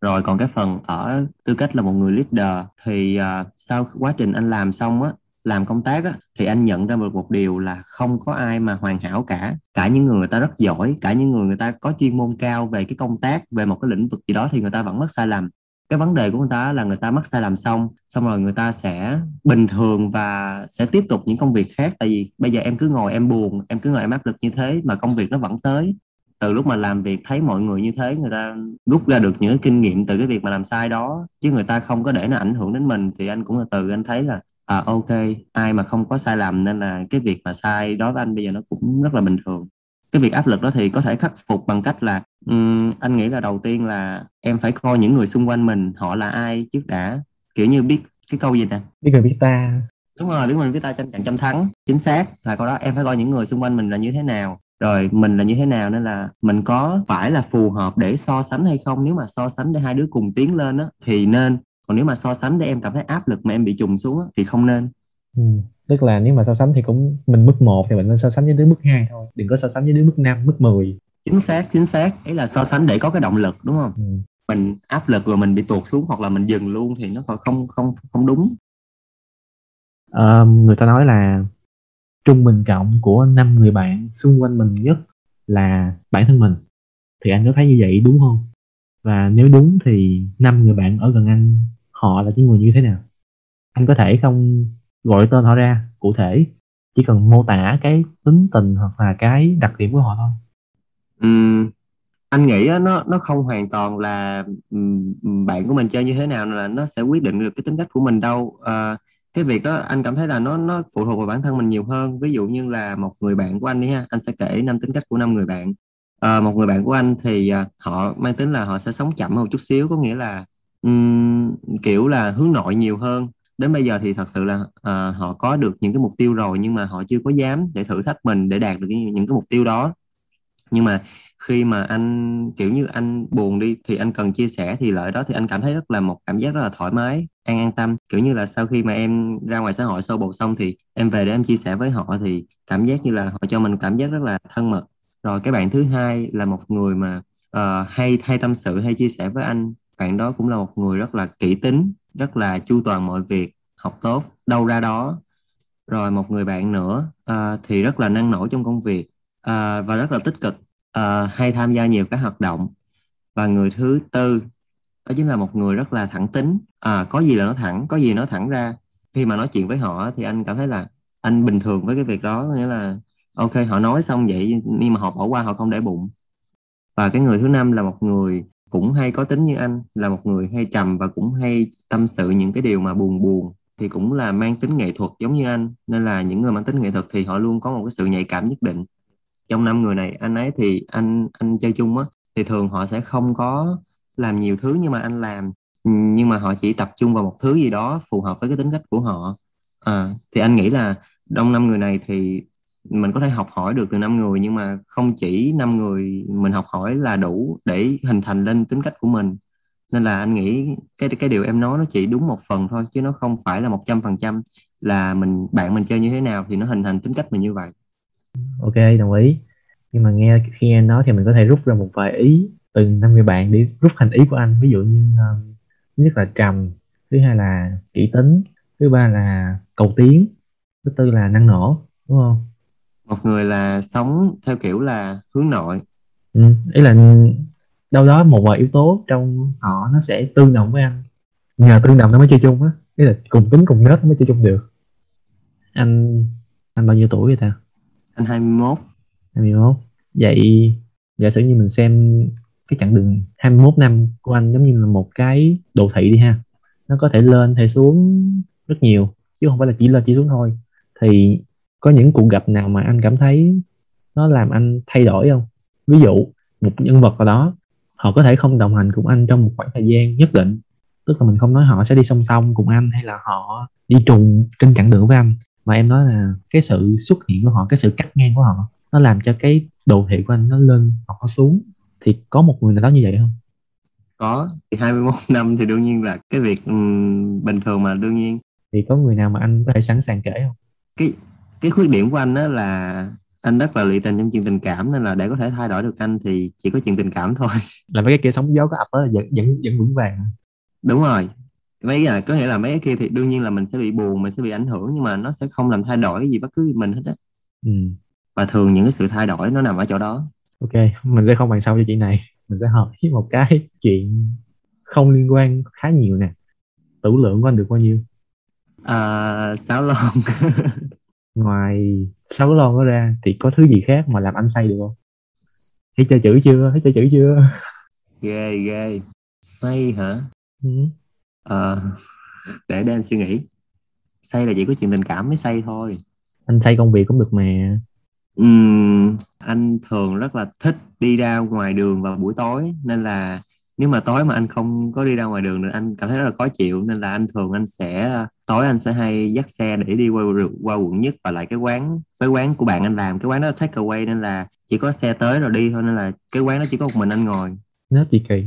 Rồi còn cái phần ở tư cách là một người leader thì uh, sau quá trình anh làm xong á làm công tác á, thì anh nhận ra được một điều là không có ai mà hoàn hảo cả. Cả những người người ta rất giỏi, cả những người người ta có chuyên môn cao về cái công tác, về một cái lĩnh vực gì đó thì người ta vẫn mắc sai lầm. Cái vấn đề của người ta là người ta mắc sai lầm xong xong rồi người ta sẽ bình thường và sẽ tiếp tục những công việc khác. Tại vì bây giờ em cứ ngồi em buồn, em cứ ngồi em áp lực như thế mà công việc nó vẫn tới. Từ lúc mà làm việc thấy mọi người như thế, người ta rút ra được những cái kinh nghiệm từ cái việc mà làm sai đó, chứ người ta không có để nó ảnh hưởng đến mình, thì anh cũng là từ anh thấy là à ok. Ai mà không có sai lầm nên là cái việc mà sai đối với anh bây giờ nó cũng rất là bình thường. Cái việc áp lực đó thì có thể khắc phục bằng cách là ừm, anh nghĩ là đầu tiên là em phải coi những người xung quanh mình họ là ai trước đã. Kiểu như biết cái câu gì nè? Biết người biết ta. Đúng rồi đúng rồi biết ta tranh cạnh trăm thắng. Chính xác là câu đó em phải coi những người xung quanh mình là như thế nào. Rồi mình là như thế nào nên là mình có phải là phù hợp để so sánh hay không? Nếu mà so sánh để hai đứa cùng tiến lên á thì nên còn nếu mà so sánh để em cảm thấy áp lực mà em bị trùng xuống á, thì không nên. Ừ. tức là nếu mà so sánh thì cũng mình mức 1 thì mình nên so sánh với đứa mức 2 thôi. Đừng có so sánh với đứa mức 5, mức 10 chính xác chính xác. Ấy là so sánh để có cái động lực đúng không? Ừ. mình áp lực rồi mình bị tuột xuống hoặc là mình dừng luôn thì nó còn không không không đúng. Ờ, người ta nói là trung bình cộng của năm người bạn xung quanh mình nhất là bản thân mình. Thì anh có thấy như vậy đúng không? Và nếu đúng thì năm người bạn ở gần anh họ là những người như thế nào? Anh có thể không gọi tên họ ra cụ thể chỉ cần mô tả cái tính tình hoặc là cái đặc điểm của họ thôi. Ừm, anh nghĩ nó nó không hoàn toàn là bạn của mình chơi như thế nào là nó sẽ quyết định được cái tính cách của mình đâu. À, cái việc đó anh cảm thấy là nó nó phụ thuộc vào bản thân mình nhiều hơn. Ví dụ như là một người bạn của anh đi ha anh sẽ kể năm tính cách của năm người bạn. À, một người bạn của anh thì à, họ mang tính là họ sẽ sống chậm hơn một chút xíu có nghĩa là um, kiểu là hướng nội nhiều hơn. Đến bây giờ thì thật sự là à, họ có được những cái mục tiêu rồi nhưng mà họ chưa có dám để thử thách mình để đạt được những cái mục tiêu đó. Nhưng mà khi mà anh kiểu như anh buồn đi thì anh cần chia sẻ thì lợi đó thì anh cảm thấy rất là một cảm giác rất là thoải mái an an tâm. Kiểu như là sau khi mà em ra ngoài xã hội sâu bột xong thì em về để em chia sẻ với họ thì cảm giác như là họ cho mình cảm giác rất là thân mật. Rồi cái bạn thứ hai là một người mà uh, hay hay tâm sự hay chia sẻ với anh bạn đó cũng là một người rất là kỹ tính rất là chu toàn mọi việc học tốt đâu ra đó. Rồi một người bạn nữa uh, thì rất là năng nổ trong công việc uh, và rất là tích cực uh, hay tham gia nhiều các hoạt động. Và người thứ tư đó chính là một người rất là thẳng tính. À, có gì là nó thẳng có gì nó thẳng ra. Khi mà nói chuyện với họ thì anh cảm thấy là anh bình thường với cái việc đó nghĩa là ok họ nói xong vậy nhưng mà họ bỏ qua họ không để bụng. Và cái người thứ năm là một người cũng hay có tính như anh là một người hay trầm và cũng hay tâm sự những cái điều mà buồn buồn thì cũng là mang tính nghệ thuật giống như anh. Nên là những người mang tính nghệ thuật thì họ luôn có một cái sự nhạy cảm nhất định. Trong năm người này anh ấy thì anh anh chơi chung á thì thường họ sẽ không có làm nhiều thứ nhưng mà anh làm. Nhưng mà họ chỉ tập trung vào một thứ gì đó phù hợp với cái tính cách của họ. À, thì anh nghĩ là trong năm người này thì mình có thể học hỏi được từ năm người nhưng mà không chỉ năm người mình học hỏi là đủ để hình thành lên tính cách của mình. Nên là anh nghĩ cái cái điều em nói nó chỉ đúng một phần thôi chứ nó không phải là một trăm phần trăm là mình bạn mình chơi như thế nào thì nó hình thành tính cách mình như vậy. Ok đồng ý. Nhưng mà nghe khi em nói thì mình có thể rút ra một vài ý từ năm người bạn để rút thành ý của anh. Ví dụ như um, thứ nhất là trầm thứ hai là kỹ tính thứ ba là cầu tiến thứ tư là năng nổ đúng không? Một người là sống theo kiểu là hướng nội. Ừ, ý là đâu đó một vài yếu tố trong họ nó sẽ tương đồng với anh. Nhờ tương đồng nó mới chơi chung á. Ý là cùng tính cùng nết nó mới chơi chung được. Anh anh bao nhiêu tuổi vậy ta? Anh 21 21 vậy giả sử như mình xem cái chặng đường 21 năm của anh giống như là một cái đồ thị đi ha. Nó có thể lên thể xuống rất nhiều chứ không phải là chỉ lên chỉ xuống thôi. Thì có những cuộc gặp nào mà anh cảm thấy nó làm anh thay đổi không? Ví dụ một nhân vật nào đó họ có thể không đồng hành cùng anh trong một khoảng thời gian nhất định. Tức là mình không nói họ sẽ đi song song cùng anh hay là họ đi trùng trên chặng đường với anh. Mà em nói là cái sự xuất hiện của họ cái sự cắt ngang của họ nó làm cho cái đồ thị của anh nó lên hoặc nó xuống. Thì có một người nào đó như vậy không? Có thì 21 năm thì đương nhiên là cái việc um, bình thường mà đương nhiên. Thì có người nào mà anh có thể sẵn sàng kể không? Cái cái khuyết điểm của anh đó là anh rất là lụy tình trong chuyện tình cảm nên là để có thể thay đổi được anh thì chỉ có chuyện tình cảm thôi. Là mấy cái kia sóng gió có ập đó vẫn vẫn vẫn vững vàng. Đúng rồi. Mấy cái có nghĩa là mấy cái kia thì đương nhiên là mình sẽ bị buồn mình sẽ bị ảnh hưởng nhưng mà nó sẽ không làm thay đổi gì bất cứ mình hết á. Ừ. và thường những cái sự thay đổi nó nằm ở chỗ đó. Ok mình sẽ không bàn sau cho chị này. Mình sẽ hỏi một cái chuyện không liên quan khá nhiều nè. Tử lượng của anh được bao nhiêu? À, sáu lon ngoài sáu lon đó ra thì có thứ gì khác mà làm anh say được không? Thấy chơi chữ chưa? Thấy chơi chữ chưa? Ghê ghê. Say hả? Ừ. à, để để anh suy nghĩ. Say là chỉ có chuyện tình cảm mới say thôi. Anh say công việc cũng được mà. Uhm, anh thường rất là thích đi ra ngoài đường vào buổi tối nên là nếu mà tối mà anh không có đi ra ngoài đường nữa anh cảm thấy rất là khó chịu nên là anh thường anh sẽ tối anh sẽ hay dắt xe để đi qua qua quận nhất và lại cái quán cái quán của bạn anh làm. Cái quán đó take away nên là chỉ có xe tới rồi đi thôi nên là cái quán đó chỉ có một mình anh ngồi. Nó gì kỳ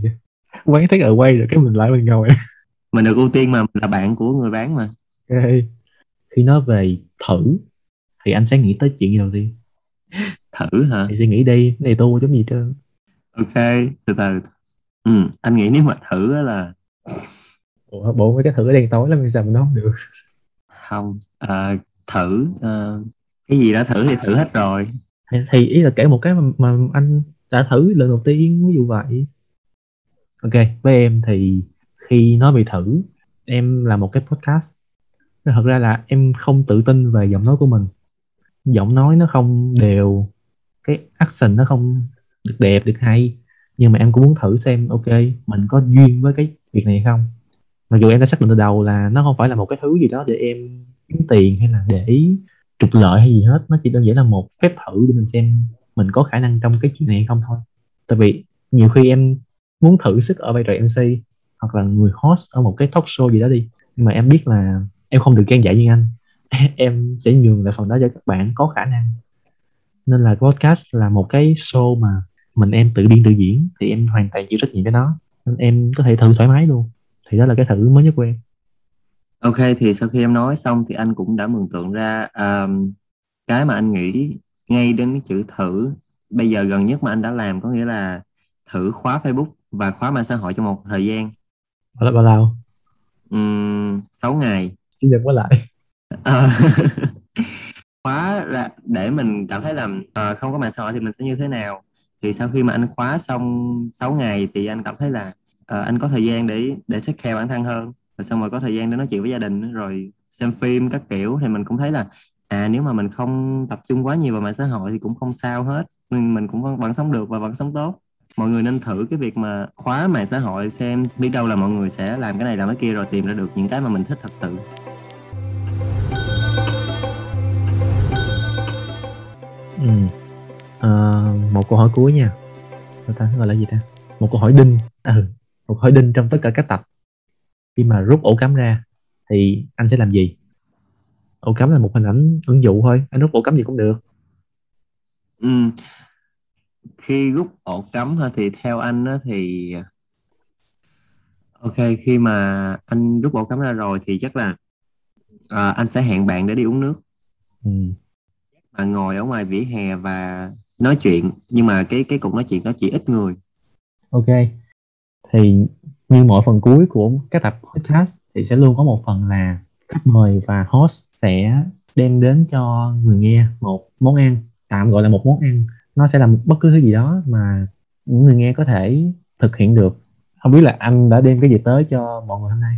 quán take away rồi cái mình lại mình ngồi. Mình được ưu tiên mà là bạn của người bán mà. Okay. khi nói về thử thì anh sẽ nghĩ tới chuyện gì đầu tiên? Thử hả? Thì suy nghĩ đi này tu giống gì trơn. Ok từ từ ừ, anh nghĩ nếu mà thử là Ủa, bộ mấy cái thử đèn tối sao mình nói không được? Không à, thử à, cái gì đã thử thì thử hết rồi. Thì ý là kể một cái mà, mà anh đã thử lần đầu tiên ví dụ vậy. Ok với em thì khi nói về thử em là một cái podcast. Thật ra là em không tự tin về giọng nói của mình. Giọng nói nó không đều cái action nó không được đẹp được hay nhưng mà em cũng muốn thử xem, ok, mình có duyên với cái việc này không? Mặc dù em đã xác định từ đầu là nó không phải là một cái thứ gì đó để em kiếm tiền hay là để trục lợi hay gì hết. Nó chỉ đơn giản là một phép thử để mình xem mình có khả năng trong cái chuyện này hay không thôi. Tại vì nhiều khi em muốn thử sức ở vai trò MC hoặc là người host ở một cái talk show gì đó đi. Nhưng mà em biết là em không được gan dạy như anh. Em sẽ nhường lại phần đó cho các bạn có khả năng. Nên là podcast là một cái show mà mình em tự biên tự diễn thì em hoàn toàn chịu trách nhiệm với nó. Nên em có thể thử thoải mái luôn. Thì đó là cái thử mới nhất của em. Ok thì sau khi em nói xong thì anh cũng đã mường tượng ra um, cái mà anh nghĩ ngay đến cái chữ thử. Bây giờ gần nhất mà anh đã làm có nghĩa là thử khóa Facebook và khóa mạng xã hội trong một thời gian. Bao bao lâu um, 6 ngày. Chủ nhật mới lại. À, khóa ra để mình cảm thấy là uh, không có mạng xã hội thì mình sẽ như thế nào thì sau khi mà anh khóa xong 6 ngày thì anh cảm thấy là uh, anh có thời gian để để take care bản thân hơn. Rồi xong rồi có thời gian để nói chuyện với gia đình rồi xem phim các kiểu. Thì mình cũng thấy là à nếu mà mình không tập trung quá nhiều vào mạng xã hội thì cũng không sao hết. Mình mình cũng vẫn, vẫn sống được và vẫn sống tốt. Mọi người nên thử cái việc mà khóa mạng xã hội xem biết đâu là mọi người sẽ làm cái này làm cái kia rồi tìm ra được những cái mà mình thích thật sự. Một câu hỏi cuối nha. Sao ta? Gọi là gì ta? Một câu hỏi đinh. Ừ. một câu hỏi đinh trong tất cả các tập. Khi mà rút ổ cắm ra thì anh sẽ làm gì? Ổ cắm là một hình ảnh ẩn dụ thôi. Anh rút ổ cắm gì cũng được. Ừ. khi rút ổ cắm thì theo anh thì ok khi mà anh rút ổ cắm ra rồi thì chắc là à, anh sẽ hẹn bạn để đi uống nước. Ừ. và ngồi ở ngoài vỉa hè và nói chuyện nhưng mà cái cái cuộc nói chuyện đó chỉ ít người. Ok. Thì như mọi phần cuối của các tập podcast thì sẽ luôn có một phần là khách mời và host sẽ đem đến cho người nghe một món ăn tạm gọi là một món ăn. Nó sẽ là một bất cứ thứ gì đó mà những người nghe có thể thực hiện được. Không biết là anh đã đem cái gì tới cho mọi người hôm nay?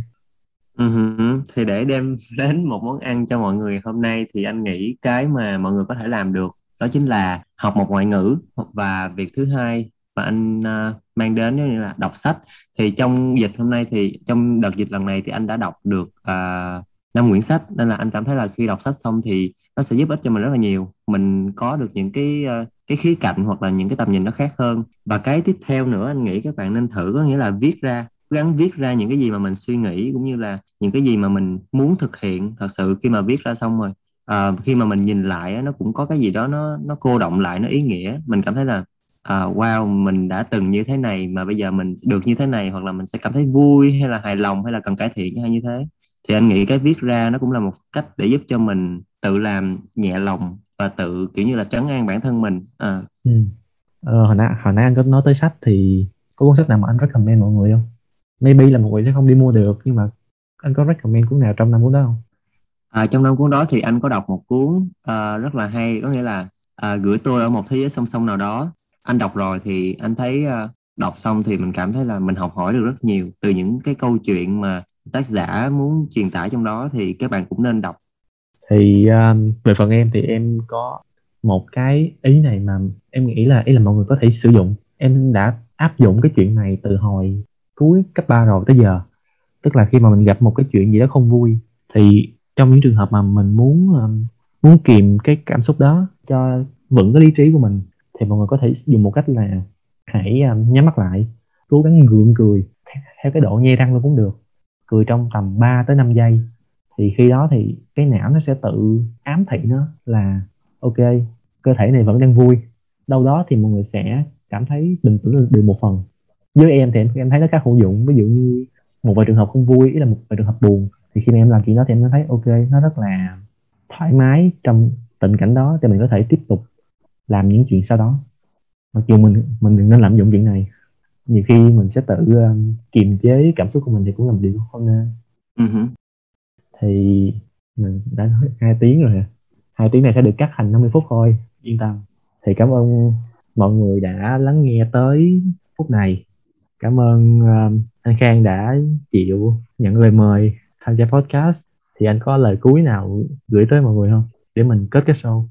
Uh thì để đem đến một món ăn cho mọi người hôm nay thì anh nghĩ cái mà mọi người có thể làm được đó chính là học một ngoại ngữ và việc thứ hai mà anh uh, mang đến như là đọc sách. Thì trong dịch hôm nay thì trong đợt dịch lần này thì anh đã đọc được uh, năm quyển sách nên là anh cảm thấy là khi đọc sách xong thì nó sẽ giúp ích cho mình rất là nhiều. Mình có được những cái uh, cái khía cạnh hoặc là những cái tầm nhìn nó khác hơn. Và cái tiếp theo nữa anh nghĩ các bạn nên thử có nghĩa là viết ra gắng viết ra những cái gì mà mình suy nghĩ cũng như là những cái gì mà mình muốn thực hiện thật sự khi mà viết ra xong rồi à, khi mà mình nhìn lại nó cũng có cái gì đó nó nó cô động lại nó ý nghĩa. Mình cảm thấy là à, wow mình đã từng như thế này mà bây giờ mình được như thế này hoặc là mình sẽ cảm thấy vui hay là hài lòng hay là cần cải thiện hay như thế. Thì anh nghĩ cái viết ra nó cũng là một cách để giúp cho mình tự làm nhẹ lòng và tự kiểu như là trấn an bản thân mình. À. ừ. ờ, hồi nãy hồi nãy anh có nói tới sách thì có cuốn sách nào mà anh recommend mọi người không? Maybe là mọi người sẽ không đi mua được nhưng mà anh có recommend cuốn nào trong năm cuốn đó không? À, trong năm cuốn đó thì anh có đọc một cuốn à, rất là hay có nghĩa là à, gửi tôi ở một thế giới song song nào đó. Anh đọc rồi thì anh thấy à, đọc xong thì mình cảm thấy là mình học hỏi được rất nhiều. Từ những cái câu chuyện mà tác giả muốn truyền tải trong đó thì các bạn cũng nên đọc. Thì um, về phần em thì em có một cái ý này mà em nghĩ là ý là mọi người có thể sử dụng. Em đã áp dụng cái chuyện này từ hồi cuối cấp 3 rồi tới giờ. Tức là khi mà mình gặp một cái chuyện gì đó không vui thì trong những trường hợp mà mình muốn ờ, muốn kìm cái cảm xúc đó cho vững cái lý trí của mình thì mọi người có thể dùng một cách là hãy ờ, nhắm mắt lại cố gắng gượng cười theo cái độ nhe răng luôn cũng được. Cười trong tầm 3 tới 5 giây thì khi đó thì cái não nó sẽ tự ám thị nó là ok cơ thể này vẫn đang vui. Đâu đó thì mọi người sẽ cảm thấy bình tĩnh được một phần. Với em thì em, em thấy nó khá hữu dụng. Ví dụ như một vài trường hợp không vui ý là một vài trường hợp buồn thì khi mà em làm chuyện đó thì em thấy ok nó rất là thoải mái trong tình cảnh đó thì mình có thể tiếp tục làm những chuyện sau đó. Mặc dù mình mình đừng nên lạm dụng chuyện này. Nhiều khi mình sẽ tự um, kiềm chế cảm xúc của mình thì cũng là một điều không nên. Uh-huh. thì mình đã nói hai tiếng rồi. Hai tiếng này sẽ được cắt thành 50 phút thôi yên tâm. Thì cảm ơn mọi người đã lắng nghe tới phút này. Cảm ơn uh, anh Khang đã chịu nhận lời mời tham gia podcast thì anh có lời cuối nào gửi tới mọi người không? Để mình kết cái show.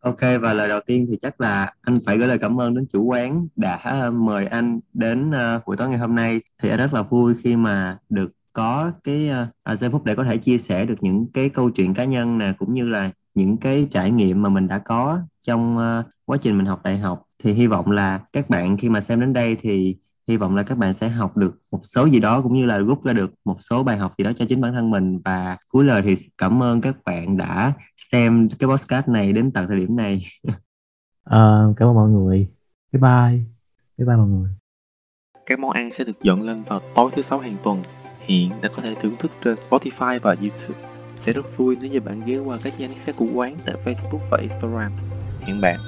Ok và lời đầu tiên thì chắc là anh phải gửi lời cảm ơn đến chủ quán đã ờ, mời anh đến uh, buổi tối ngày hôm nay. Thì anh rất là vui khi mà được có cái uh, giây phút để có thể chia sẻ được những cái câu chuyện cá nhân nè cũng như là những cái trải nghiệm mà mình đã có trong uh, quá trình mình học đại học. Thì hy vọng là các bạn khi mà xem đến đây thì hy vọng là các bạn sẽ học được một số gì đó cũng như là rút ra được một số bài học gì đó cho chính bản thân mình. Và cuối lời thì cảm ơn các bạn đã xem cái podcast này đến tận thời điểm này. À, cảm ơn mọi người. Bye bye. Bye bye mọi người. Các món ăn sẽ được dọn lên vào tối thứ sáu hàng tuần. Hiện đã có thể thưởng thức trên Spotify và YouTube. Sẽ rất vui nếu như bạn ghé qua các nhánh khác của quán tại Facebook và Instagram. Hẹn bạn